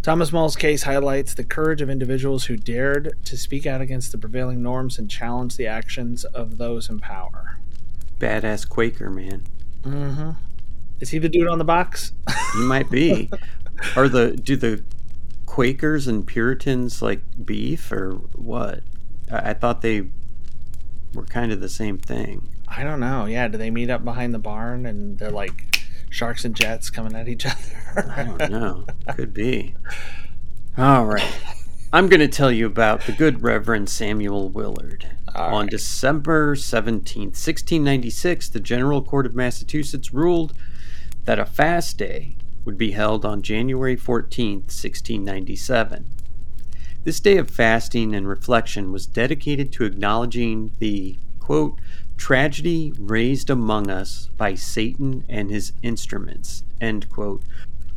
Thomas Maule's case highlights the courage of individuals who dared to speak out against the prevailing norms and challenge the actions of those in power. Badass Quaker, man. Mm-hmm. Is he the dude on the box? (laughs) He might be. Are the do the Quakers and Puritans like beef or what? I, I thought they were kind of the same thing. I don't know. Yeah, do they meet up behind the barn and they're like sharks and jets coming at each (laughs) other? I don't know. Could be. (laughs) All right. I'm going to tell you about the good Reverend Samuel Willard. All On right. December 17th, 1696, the General Court of Massachusetts ruled that a fast day would be held on January 14th, 1697. This day of fasting and reflection was dedicated to acknowledging the, quote, tragedy raised among us by Satan and his instruments, end quote,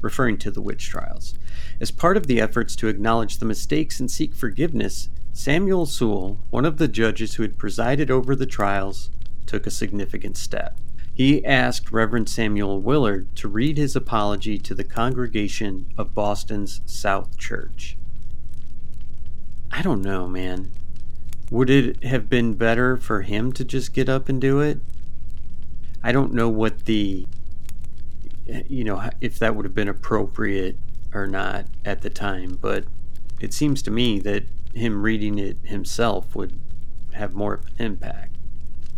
referring to the witch trials. As part of the efforts to acknowledge the mistakes and seek forgiveness, Samuel Sewall, one of the judges who had presided over the trials, took a significant step. He asked Reverend Samuel Willard to read his apology to the congregation of Boston's South Church. I don't know, man. Would it have been better for him to just get up and do it? I don't know what the, you know, if that would have been appropriate or not at the time, but it seems to me that him reading it himself would have more impact.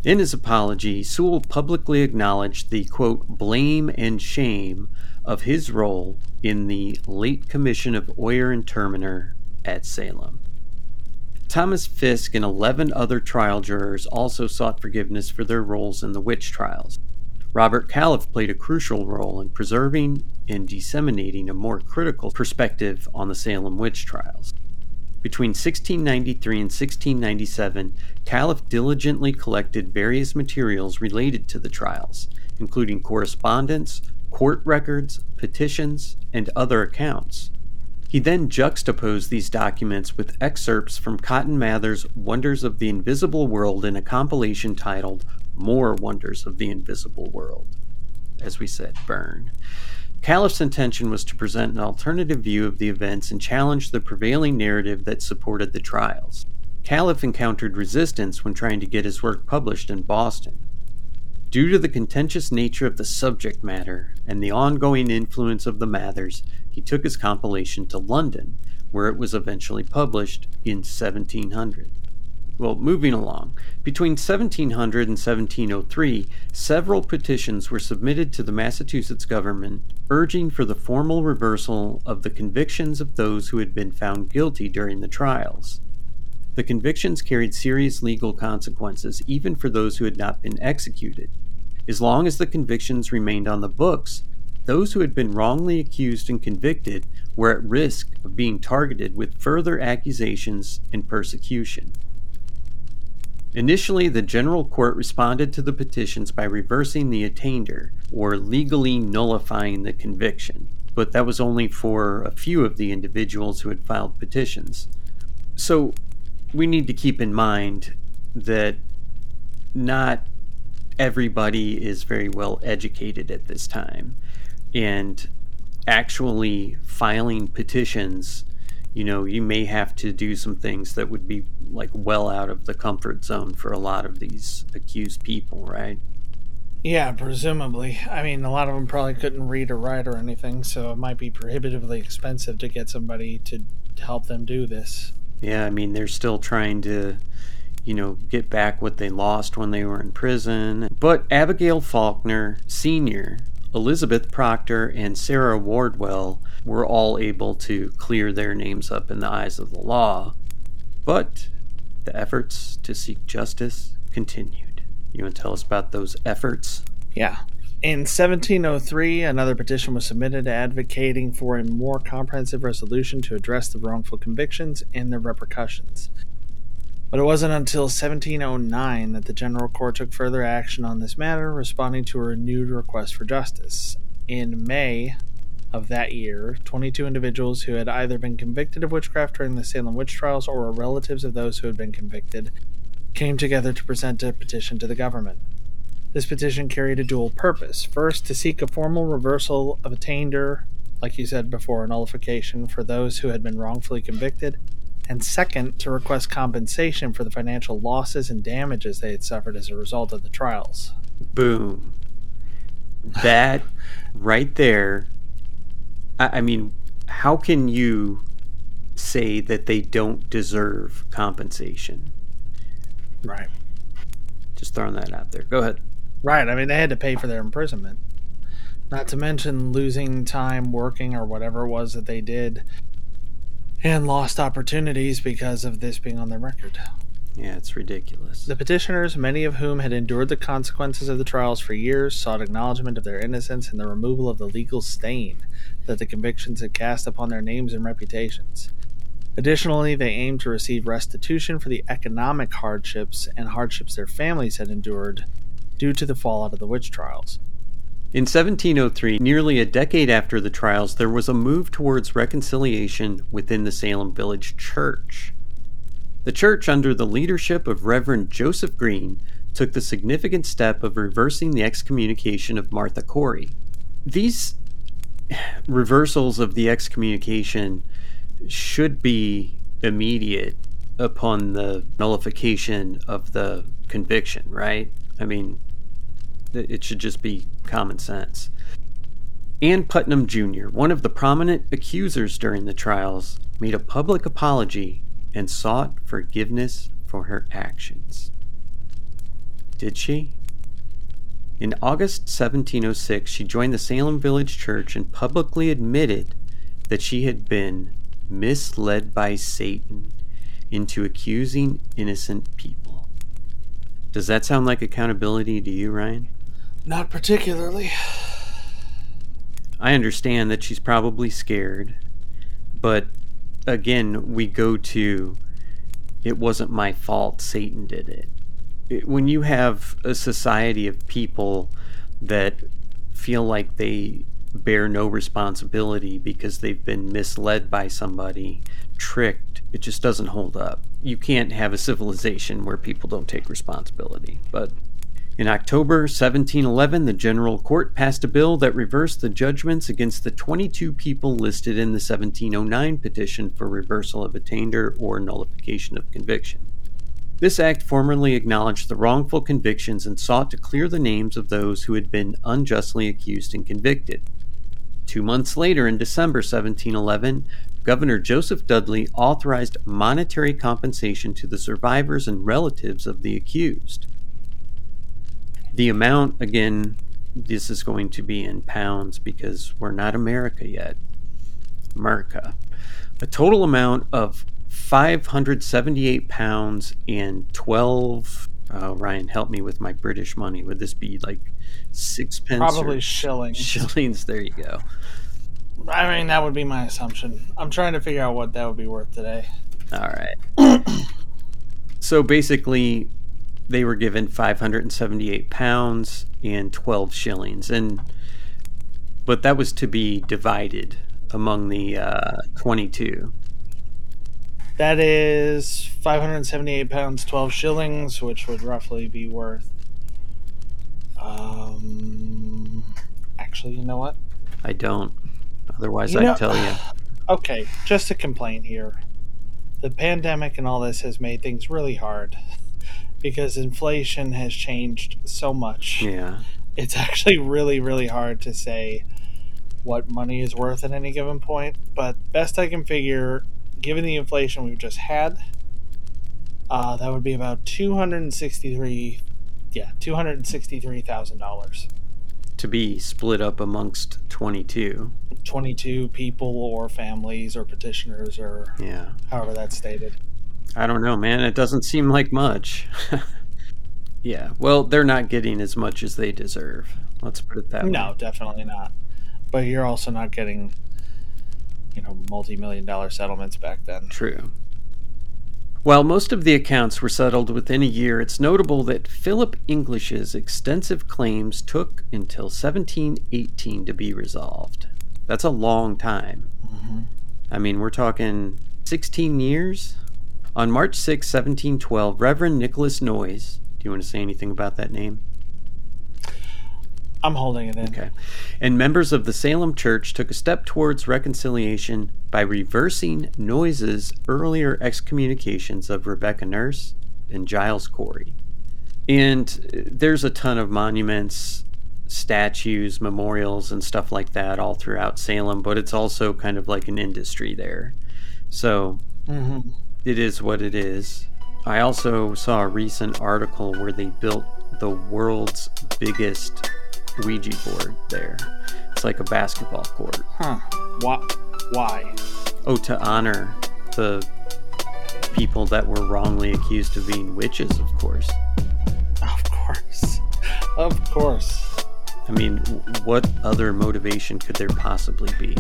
In his apology, Sewall publicly acknowledged the quote, blame and shame of his role in the late commission of Oyer and Terminer at Salem. Thomas Fisk and 11 other trial jurors also sought forgiveness for their roles in the witch trials. Robert Calef played a crucial role in preserving and disseminating a more critical perspective on the Salem witch trials. Between 1693 and 1697, Calef diligently collected various materials related to the trials, including correspondence, court records, petitions, and other accounts. He then juxtaposed these documents with excerpts from Cotton Mather's Wonders of the Invisible World in a compilation titled More Wonders of the Invisible World. As we said, burn. Calef's intention was to present an alternative view of the events and challenge the prevailing narrative that supported the trials. Califf encountered resistance when trying to get his work published in Boston. Due to the contentious nature of the subject matter and the ongoing influence of the Mathers, he took his compilation to London, where it was eventually published in 1700. Well, moving along. Between 1700 and 1703, several petitions were submitted to the Massachusetts government urging for the formal reversal of the convictions of those who had been found guilty during the trials. The convictions carried serious legal consequences, even for those who had not been executed. As long as the convictions remained on the books, those who had been wrongly accused and convicted were at risk of being targeted with further accusations and persecution. Initially, the General Court responded to the petitions by reversing the attainder, or legally nullifying the conviction, but that was only for a few of the individuals who had filed petitions. So, we need to keep in mind that not everybody is very well educated at this time. And actually filing petitions, you know, you may have to do some things that would be like well out of the comfort zone for a lot of these accused people, right? Yeah, presumably. I mean, a lot of them probably couldn't read or write or anything, so it might be prohibitively expensive to get somebody to help them do this. Yeah, I mean, they're still trying to, you know, get back what they lost when they were in prison. But Abigail Faulkner Sr., Elizabeth Proctor, and Sarah Wardwell were all able to clear their names up in the eyes of the law. But the efforts to seek justice continued. You want to tell us about those efforts? Yeah. In 1703, another petition was submitted advocating for a more comprehensive resolution to address the wrongful convictions and their repercussions. But it wasn't until 1709 that the General Court took further action on this matter, responding to a renewed request for justice. In May of that year, 22 individuals who had either been convicted of witchcraft during the Salem witch trials or were relatives of those who had been convicted came together to present a petition to the government. This petition carried a dual purpose. First, to seek a formal reversal of attainder, like you said before, a nullification for those who had been wrongfully convicted, and second, to request compensation for the financial losses and damages they had suffered as a result of the trials. Boom. That right there. I, I mean, how can you say that they don't deserve compensation? Right. Just throwing that out there. Go ahead. Right. I mean, they had to pay for their imprisonment. Not to mention losing time working or whatever it was that they did and lost opportunities because of this being on their record. Yeah, it's ridiculous. The petitioners, many of whom had endured the consequences of the trials for years, sought acknowledgement of their innocence and the removal of the legal stain that the convictions had cast upon their names and reputations. Additionally, they aimed to receive restitution for the economic hardships and hardships their families had endured due to the fallout of the witch trials. In 1703, nearly a decade after the trials, there was a move towards reconciliation within the Salem Village Church. The church, under the leadership of Reverend Joseph Green, took the significant step of reversing the excommunication of Martha Corey. These reversals of the excommunication should be immediate upon the nullification of the conviction, right? I mean, it should just be common sense. Ann Putnam Jr., one of the prominent accusers during the trials, made a public apology and sought forgiveness for her actions. Did she? In August 1706, she joined the Salem Village Church and publicly admitted that she had been misled by Satan into accusing innocent people. Does that sound like accountability to you, Ryan? Not particularly. I understand that she's probably scared, but again, we go to it wasn't my fault, Satan did it. it. When you have a society of people that feel like they bear no responsibility because they've been misled by somebody, tricked, it just doesn't hold up. You can't have a civilization where people don't take responsibility. But in October 1711, the General Court passed a bill that reversed the judgments against the 22 people listed in the 1709 petition for reversal of attainder or nullification of conviction. This act formally acknowledged the wrongful convictions and sought to clear the names of those who had been unjustly accused and convicted. Two months later, in December 1711, Governor Joseph Dudley authorized monetary compensation to the survivors and relatives of the accused. The amount, again, this is going to be in pounds because we're not America yet. America. A total amount of 578 pounds and 12. Uh, Ryan, help me with my British money. Would this be like six pence? Probably shillings. Shillings. There you go. I mean, that would be my assumption. I'm trying to figure out what that would be worth today. All right. (clears throat) so basically, they were given 578 pounds and 12 shillings, and but that was to be divided among the uh, 22. That is 578 pounds, 12 shillings, which would roughly be worth. Um, actually, you know what? I don't. Otherwise, You I'd know- tell you. (sighs) Okay, just a complaint here. The pandemic and all this has made things really hard (laughs) because inflation has changed so much. Yeah. It's actually really, really hard to say what money is worth at any given point. But best I can figure, given the inflation we've just had, uh, that would be about two hundred and sixty-three. Yeah, two hundred and sixty-three thousand dollars. To be split up amongst 22. Twenty-two people or families or petitioners or Yeah. however that's stated. I don't know, man. It doesn't seem like much. (laughs) yeah. Well, they're not getting as much as they deserve. Let's put it that way. No, definitely not. But you're also not getting, you know, multi-million dollar settlements back then. True. While most of the accounts were settled within a year, it's notable that Philip English's extensive claims took until 1718 to be resolved. That's a long time. Mm-hmm. I mean, we're talking 16 years. On March 6, 1712, Reverend Nicholas Noyes. Do you want to say anything about that name? I'm holding it in. Okay. And members of the Salem Church took a step towards reconciliation by reversing Noyes's earlier excommunications of Rebecca Nurse and Giles Corey. And there's a ton of monuments, statues, memorials, and stuff like that all throughout Salem, but it's also kind of like an industry there. So Mm-hmm. It is what it is. I also saw a recent article where they built the world's biggest Ouija board there. It's like a basketball court. Huh. Why? Why? Oh, to honor the people that were wrongly accused of being witches, of course. Of course. Of course. I mean, what other motivation could there possibly be?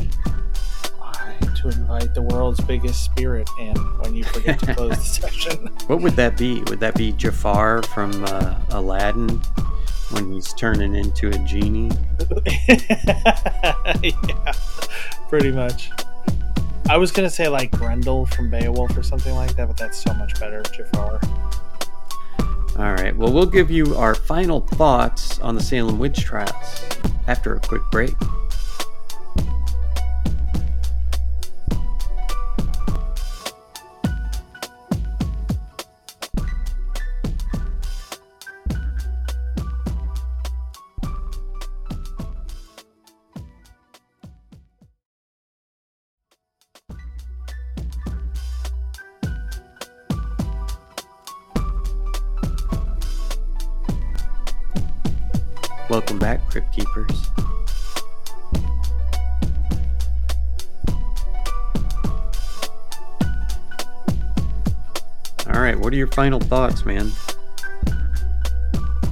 To invite the world's biggest spirit in when you forget to close the (laughs) session. What would that be? Would that be Jafar from uh, Aladdin when he's turning into a genie? (laughs) yeah, pretty much. I was gonna say like Grendel from Beowulf or something like that, but that's so much better, Jafar. All right. Well, we'll give you our final thoughts on the Salem witch trials after a quick break. Back, Crypt Keepers. All right, what are your final thoughts, man?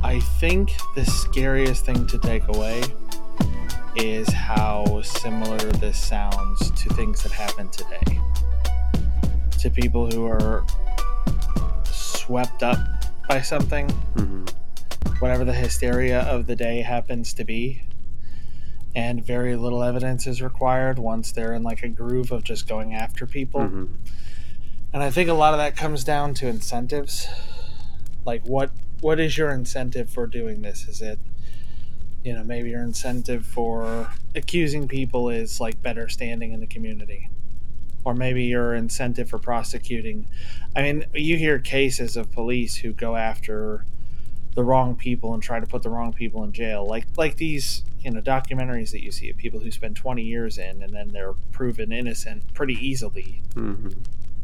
I think the scariest thing to take away is how similar this sounds to things that happen today. To people who are swept up by something, hmm whatever the hysteria of the day happens to be, and very little evidence is required once they're in like a groove of just going after people. hmm And I think a lot of that comes down to incentives. Like what what is your incentive for doing this? Is it you know, maybe your incentive for accusing people is like better standing in the community. Or maybe your incentive for prosecuting. I mean, you hear cases of police who go after the wrong people and try to put the wrong people in jail. Like like these, you know, documentaries that you see of people who spend 20 years in and then they're proven innocent pretty easily hmm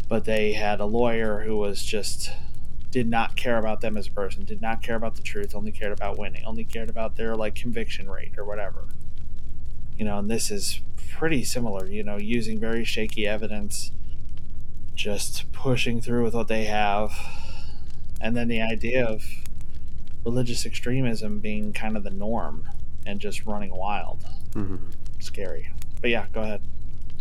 but they had a lawyer who was just did not care about them as a person, did not care about the truth, only cared about winning, only cared about their like conviction rate or whatever. You know, and this is pretty similar, you know, using very shaky evidence, just pushing through with what they have. And then the idea of religious extremism being kind of the norm and just running wild. hmm Scary. But yeah, go ahead.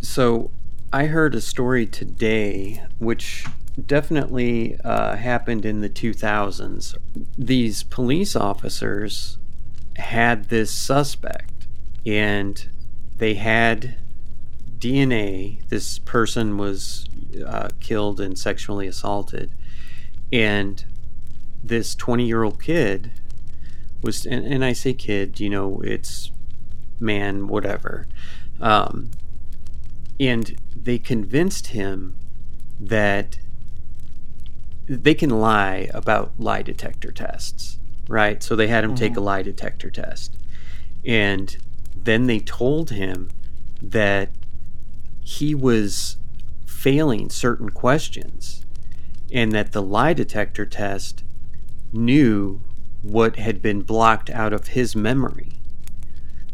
So, I heard a story today which definitely uh, happened in the 2000s. These police officers had this suspect, and they had DNA. This person was uh, killed and sexually assaulted, and this 20 year old kid was, and, and I say kid, you know, it's man, whatever. Um, and they convinced him that they can lie about lie detector tests, right? So they had him take a lie detector test. And then they told him that he was failing certain questions and that the lie detector test knew what had been blocked out of his memory.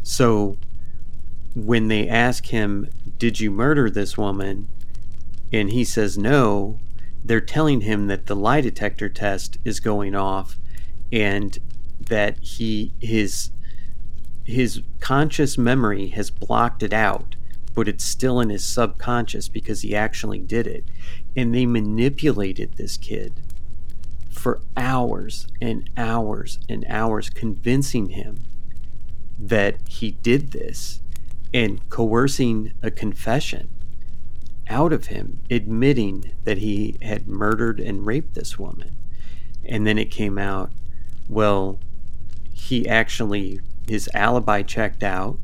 So when they ask him, Did you murder this woman? and he says no, they're telling him that the lie detector test is going off and that he his his conscious memory has blocked it out but it's still in his subconscious because he actually did it and they manipulated this kid for hours and hours and hours convincing him that he did this and coercing a confession out of him, admitting that he had murdered and raped this woman. And then it came out, well, he actually, his alibi checked out,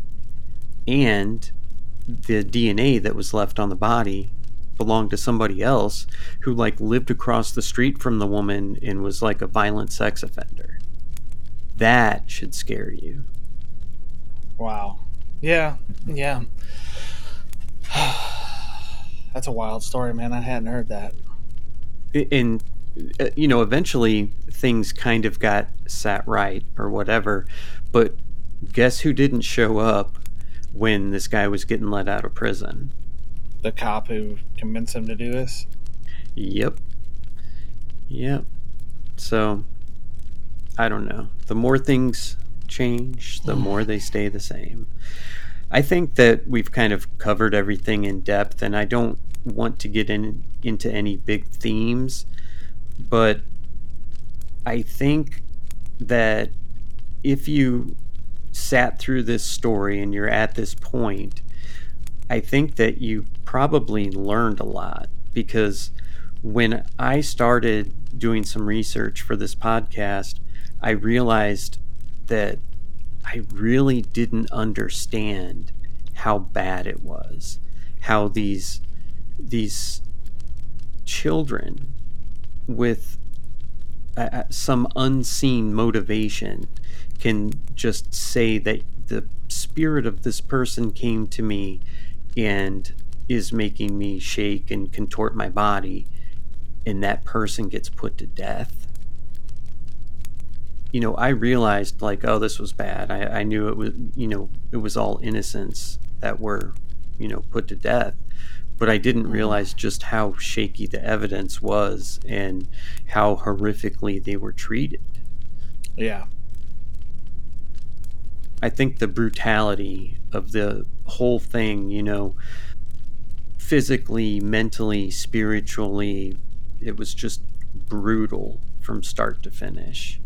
and the DNA that was left on the body belonged to somebody else who like lived across the street from the woman and was like a violent sex offender. That should scare you. Wow. Yeah. Yeah. (sighs) That's a wild story, man. I hadn't heard that. And uh, you know, eventually things kind of got sat right or whatever, but guess who didn't show up when this guy was getting let out of prison? The cop who convinced him to do this? Yep. Yep. So, I don't know. The more things change, the hmm. more they stay the same. I think that we've kind of covered everything in depth, and I don't want to get in into any big themes, but I think that if you sat through this story and you're at this point, I think that you probably learned a lot because when I started doing some research for this podcast, I realized that I really didn't understand how bad it was, how these these children with uh, some unseen motivation can just say that the spirit of this person came to me and is making me shake and contort my body and that person gets put to death. You know i realized like oh this was bad. I, I knew it was you know it was all innocents that were you know put to death. But i didn't mm-hmm. realize just how shaky the evidence was and how horrifically they were treated. Yeah. I think the brutality of the whole thing, you know, physically, mentally, spiritually, it was just brutal from start to finish.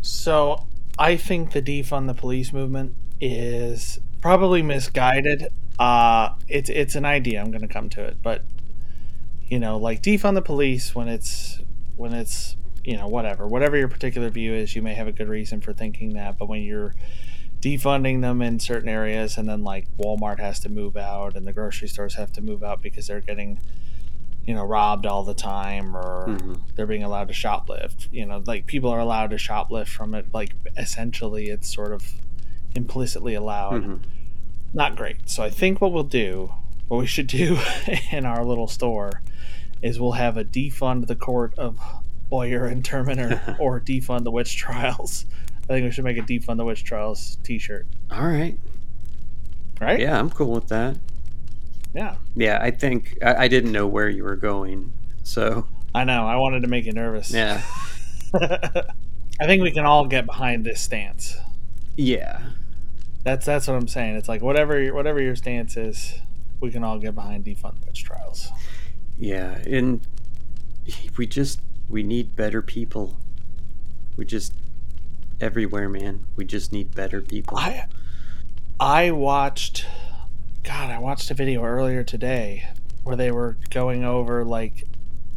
So, I think the defund the police movement is probably misguided. Uh it's it's an idea. I'm going to come to it, but you know, like defund the police when it's when it's you know whatever whatever your particular view is you may have a good reason for thinking that but when you're defunding them in certain areas and then like Walmart has to move out and the grocery stores have to move out because they're getting you know robbed all the time or mm-hmm. they're being allowed to shoplift you know like people are allowed to shoplift from it like essentially it's sort of implicitly allowed mm-hmm. not great so i think what we'll do what we should do (laughs) in our little store is we'll have a defund the court of Oyer and Terminer (laughs) or defund the witch trials I think we should make a defund the witch trials T-shirt. All right. Right? Yeah, I'm cool with that. Yeah. Yeah, I think I, I didn't know where you were going, so I know I wanted to make you nervous. Yeah. (laughs) I think we can all get behind this stance. Yeah. That's that's what I'm saying. It's like whatever your, whatever your stance is, we can all get behind defund witch trials. Yeah, and we just we need better people. We just everywhere, man. We just need better people. I I watched God, I watched a video earlier today where they were going over like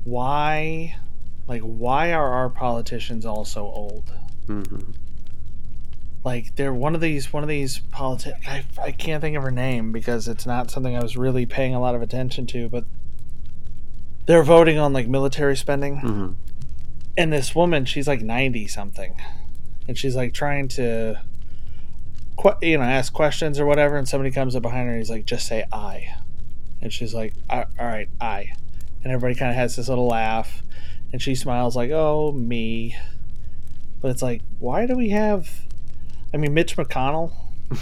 why like why are our politicians all so old? Mm-hmm. Like they're one of these one of these politi- I, I can't think of her name because it's not something I was really paying a lot of attention to, but they're voting on like military spending. Mm-hmm. And this woman, she's like 90 something and she's like trying to you know ask questions or whatever and somebody comes up behind her and he's like just say i. And she's like all right i. And everybody kind of has this little laugh and she smiles like oh me. But it's like why do we have i mean mitch mcconnell (laughs)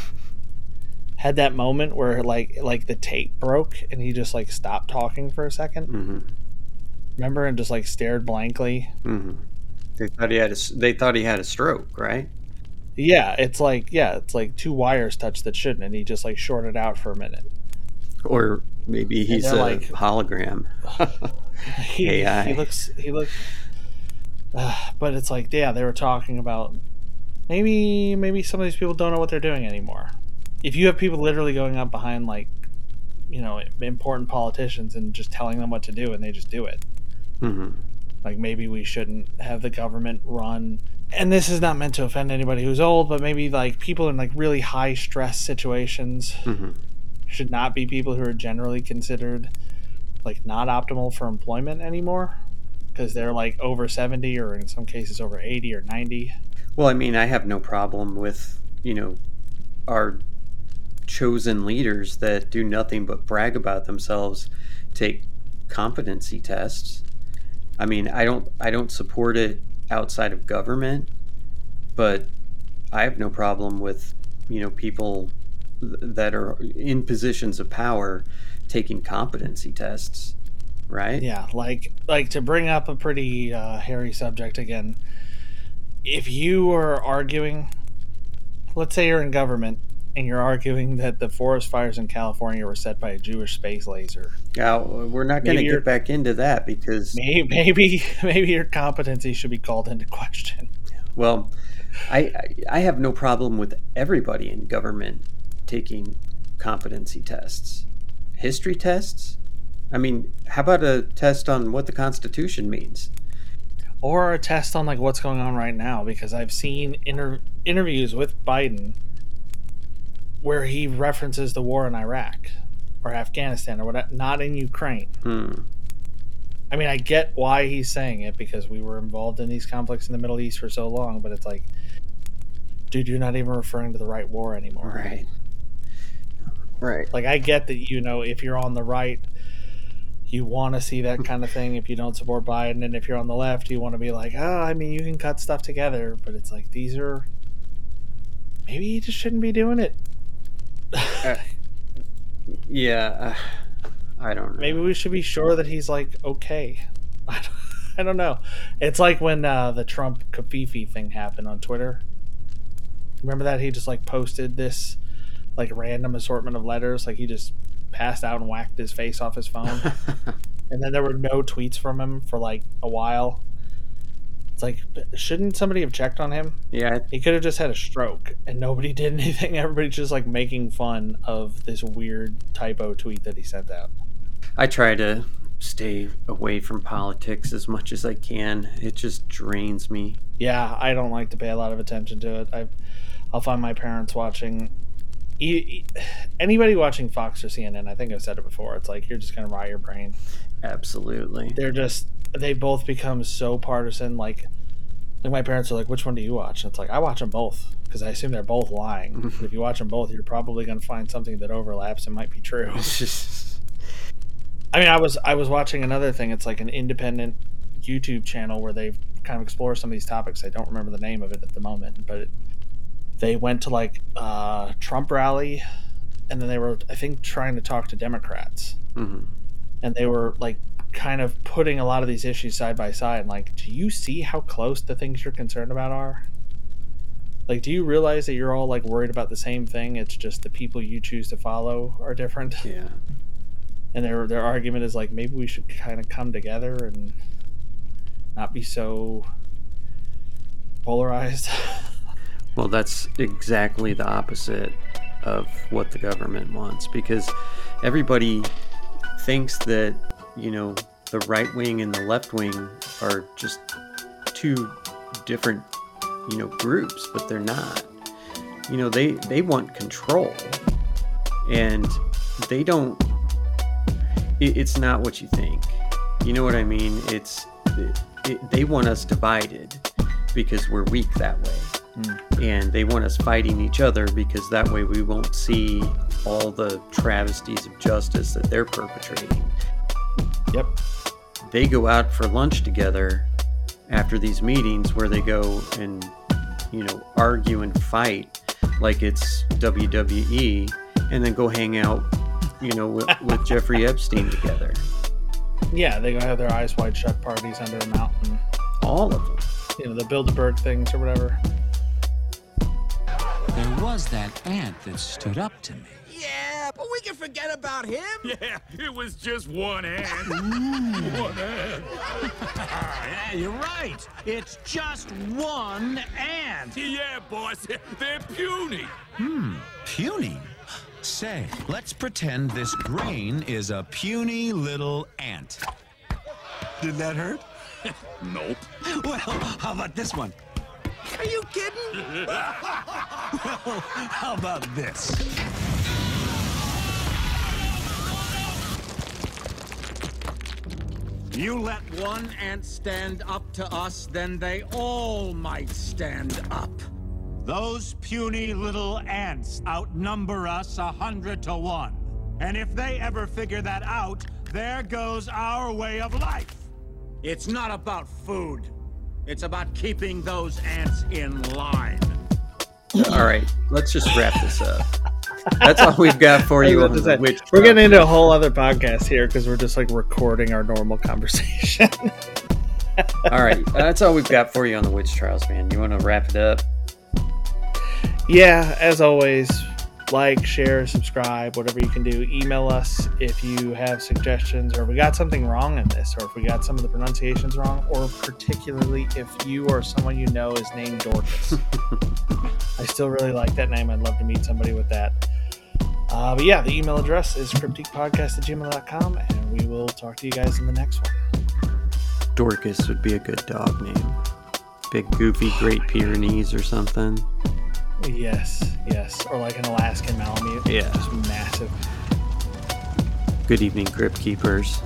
had that moment where like like the tape broke and he just like stopped talking for a 2nd mm-hmm. remember and just like stared blankly? Mm-hmm. They thought he had a, they thought he had a stroke, right? Yeah, it's like yeah, it's like two wires touched that shouldn't, and he just like shorted out for a minute. Or maybe he's a like, hologram. (laughs) he, AI. he looks he looks. Uh, (sighs) but it's like yeah, they were talking about maybe maybe some of these people don't know what they're doing anymore. if you have people literally going up behind like you know important politicians and just telling them what to do and they just do it hmm like maybe we shouldn't have the government run. And this is not meant to offend anybody who's old but maybe like people in like really high stress situations hmm should not be people who are generally considered like not optimal for employment anymore. Because they're like over 70 or in some cases over 80 or 90 Well, I mean, I have no problem with, you know, our chosen leaders that do nothing but brag about themselves take competency tests. I mean, I don't I don't support it outside of government, but I have no problem with, you know, people th- that are in positions of power taking competency tests, right? Yeah, like like to bring up a pretty uh, hairy subject again. If you are arguing, let's say you're in government and you're arguing that the forest fires in California were set by a Jewish space laser, Now, we're not going to get back into that because maybe maybe (laughs) maybe your competency should be called into question. Well, I I- I have no problem with everybody in government taking competency tests, history tests. I mean, how about a test on what the Constitution means? Or a test on like what's going on right now, because I've seen inter- interviews with Biden where he references the war in Iraq or Afghanistan or whatever, not in Ukraine. Hmm. I mean, I get why he's saying it because we were involved in these conflicts in the Middle East for so long, but it's like, dude, you're not even referring to the right war anymore. Right. Right. Like, I get that, you know, if you're on the right, you want to see that kind of thing if you don't support Biden. And if you're on the left, you want to be like, oh, I mean, you can cut stuff together. But it's like, these are. Maybe you just shouldn't be doing it. (laughs) Yeah. Uh, I don't know. Maybe we should be sure that he's like okay. I (laughs) don't, I don't know. It's like when uh, the Trump covfefe thing happened on Twitter. Remember that he just like posted this like random assortment of letters, like he just passed out and whacked his face off his phone, (laughs) and then there were no tweets from him for like a while. It's like, shouldn't somebody have checked on him? yeah. He could have just had a stroke, and nobody (laughs) did anything. Everybody's just like making fun of this weird typo tweet that he sent out. I try to stay away from politics as much as I can. It just drains me. Yeah, I don't like to pay a lot of attention to it. I, I'll find my parents watching. Anybody watching Fox or CNN, I think I've said it before. It's like you're just gonna rot your brain. Absolutely. They're just they both become so partisan. Like, like my parents are like, "Which one do you watch?" And it's like I watch them both because I assume they're both lying. But (laughs) if you watch them both, you're probably gonna find something that overlaps and might be true. It's (laughs) just I mean, I was I was watching another thing. It's like an independent YouTube channel where they kind of explore some of these topics. I don't remember the name of it at the moment, but it, they went to like uh, Trump rally, and then they were I think trying to talk to Democrats, mhm. and they were like kind of putting a lot of these issues side by side. And like, do you see how close the things you're concerned about are? Like, do you realize that you're all like worried about the same thing? It's just the people you choose to follow are different yeah. (laughs) and their their argument is like maybe we should kind of come together and not be so polarized. (laughs) Well, that's exactly the opposite of what the government wants because everybody thinks that, you know, the right wing and the left wing are just two different, you know, groups, but they're not. You know, they they want control. And they don't it, it's not what you think. You know what I mean? It's it, it, they want us divided because we're weak that way hmm. and they want us fighting each other because that way we won't see all the travesties of justice that they're perpetrating. Yep. They go out for lunch together after these meetings where they go and, you know, argue and fight like it's WWE and then go hang out, you know, with, (laughs) with Jeffrey Epstein together. Yeah, they go have their eyes wide shut parties under a mountain. All of them. You know, the Bilderberg things or whatever. There was that ant that stood up to me. Yeah, Yeah, but we can forget about him. (laughs) Yeah, it was just one ant. (laughs) one ant. (laughs) yeah, you're right. It's just one ant. Yeah, boss. They're puny. Hmm, puny? Say, let's pretend this grain is a puny little ant. Did that hurt? nope. Well, how about this one? Are you kidding? well, how about this? You let one ant stand up to us, then they all might stand up. Those puny little ants outnumber us a hundred to one. And if they ever figure that out, there goes our way of life. It's not about food. It's about keeping those ants in line. All right, let's just wrap this up. That's all we've got for (laughs) you. Witch we're getting into a whole other podcast here because we're just like recording our normal (laughs) conversation. all right, uh, that's all we've got for you on the witch trials, man. You want to wrap it up? Yeah, as always, like, share, subscribe, whatever you can do. Email us if you have suggestions or we got something wrong in this, or if we got some of the pronunciations wrong, or particularly if you or someone you know is named Dorcas. (laughs) I still really like that name. I'd love to meet somebody with that. Uh, but yeah, the email address is cryptiquepodcast at gmail.com, and we will talk to you guys in the next one. Dorcas would be a good dog name. Big, goofy Great Pyrenees or something. Yes, yes. Or like an Alaskan Malamute. Yeah. Just massive. Good evening, Crypt Keepers.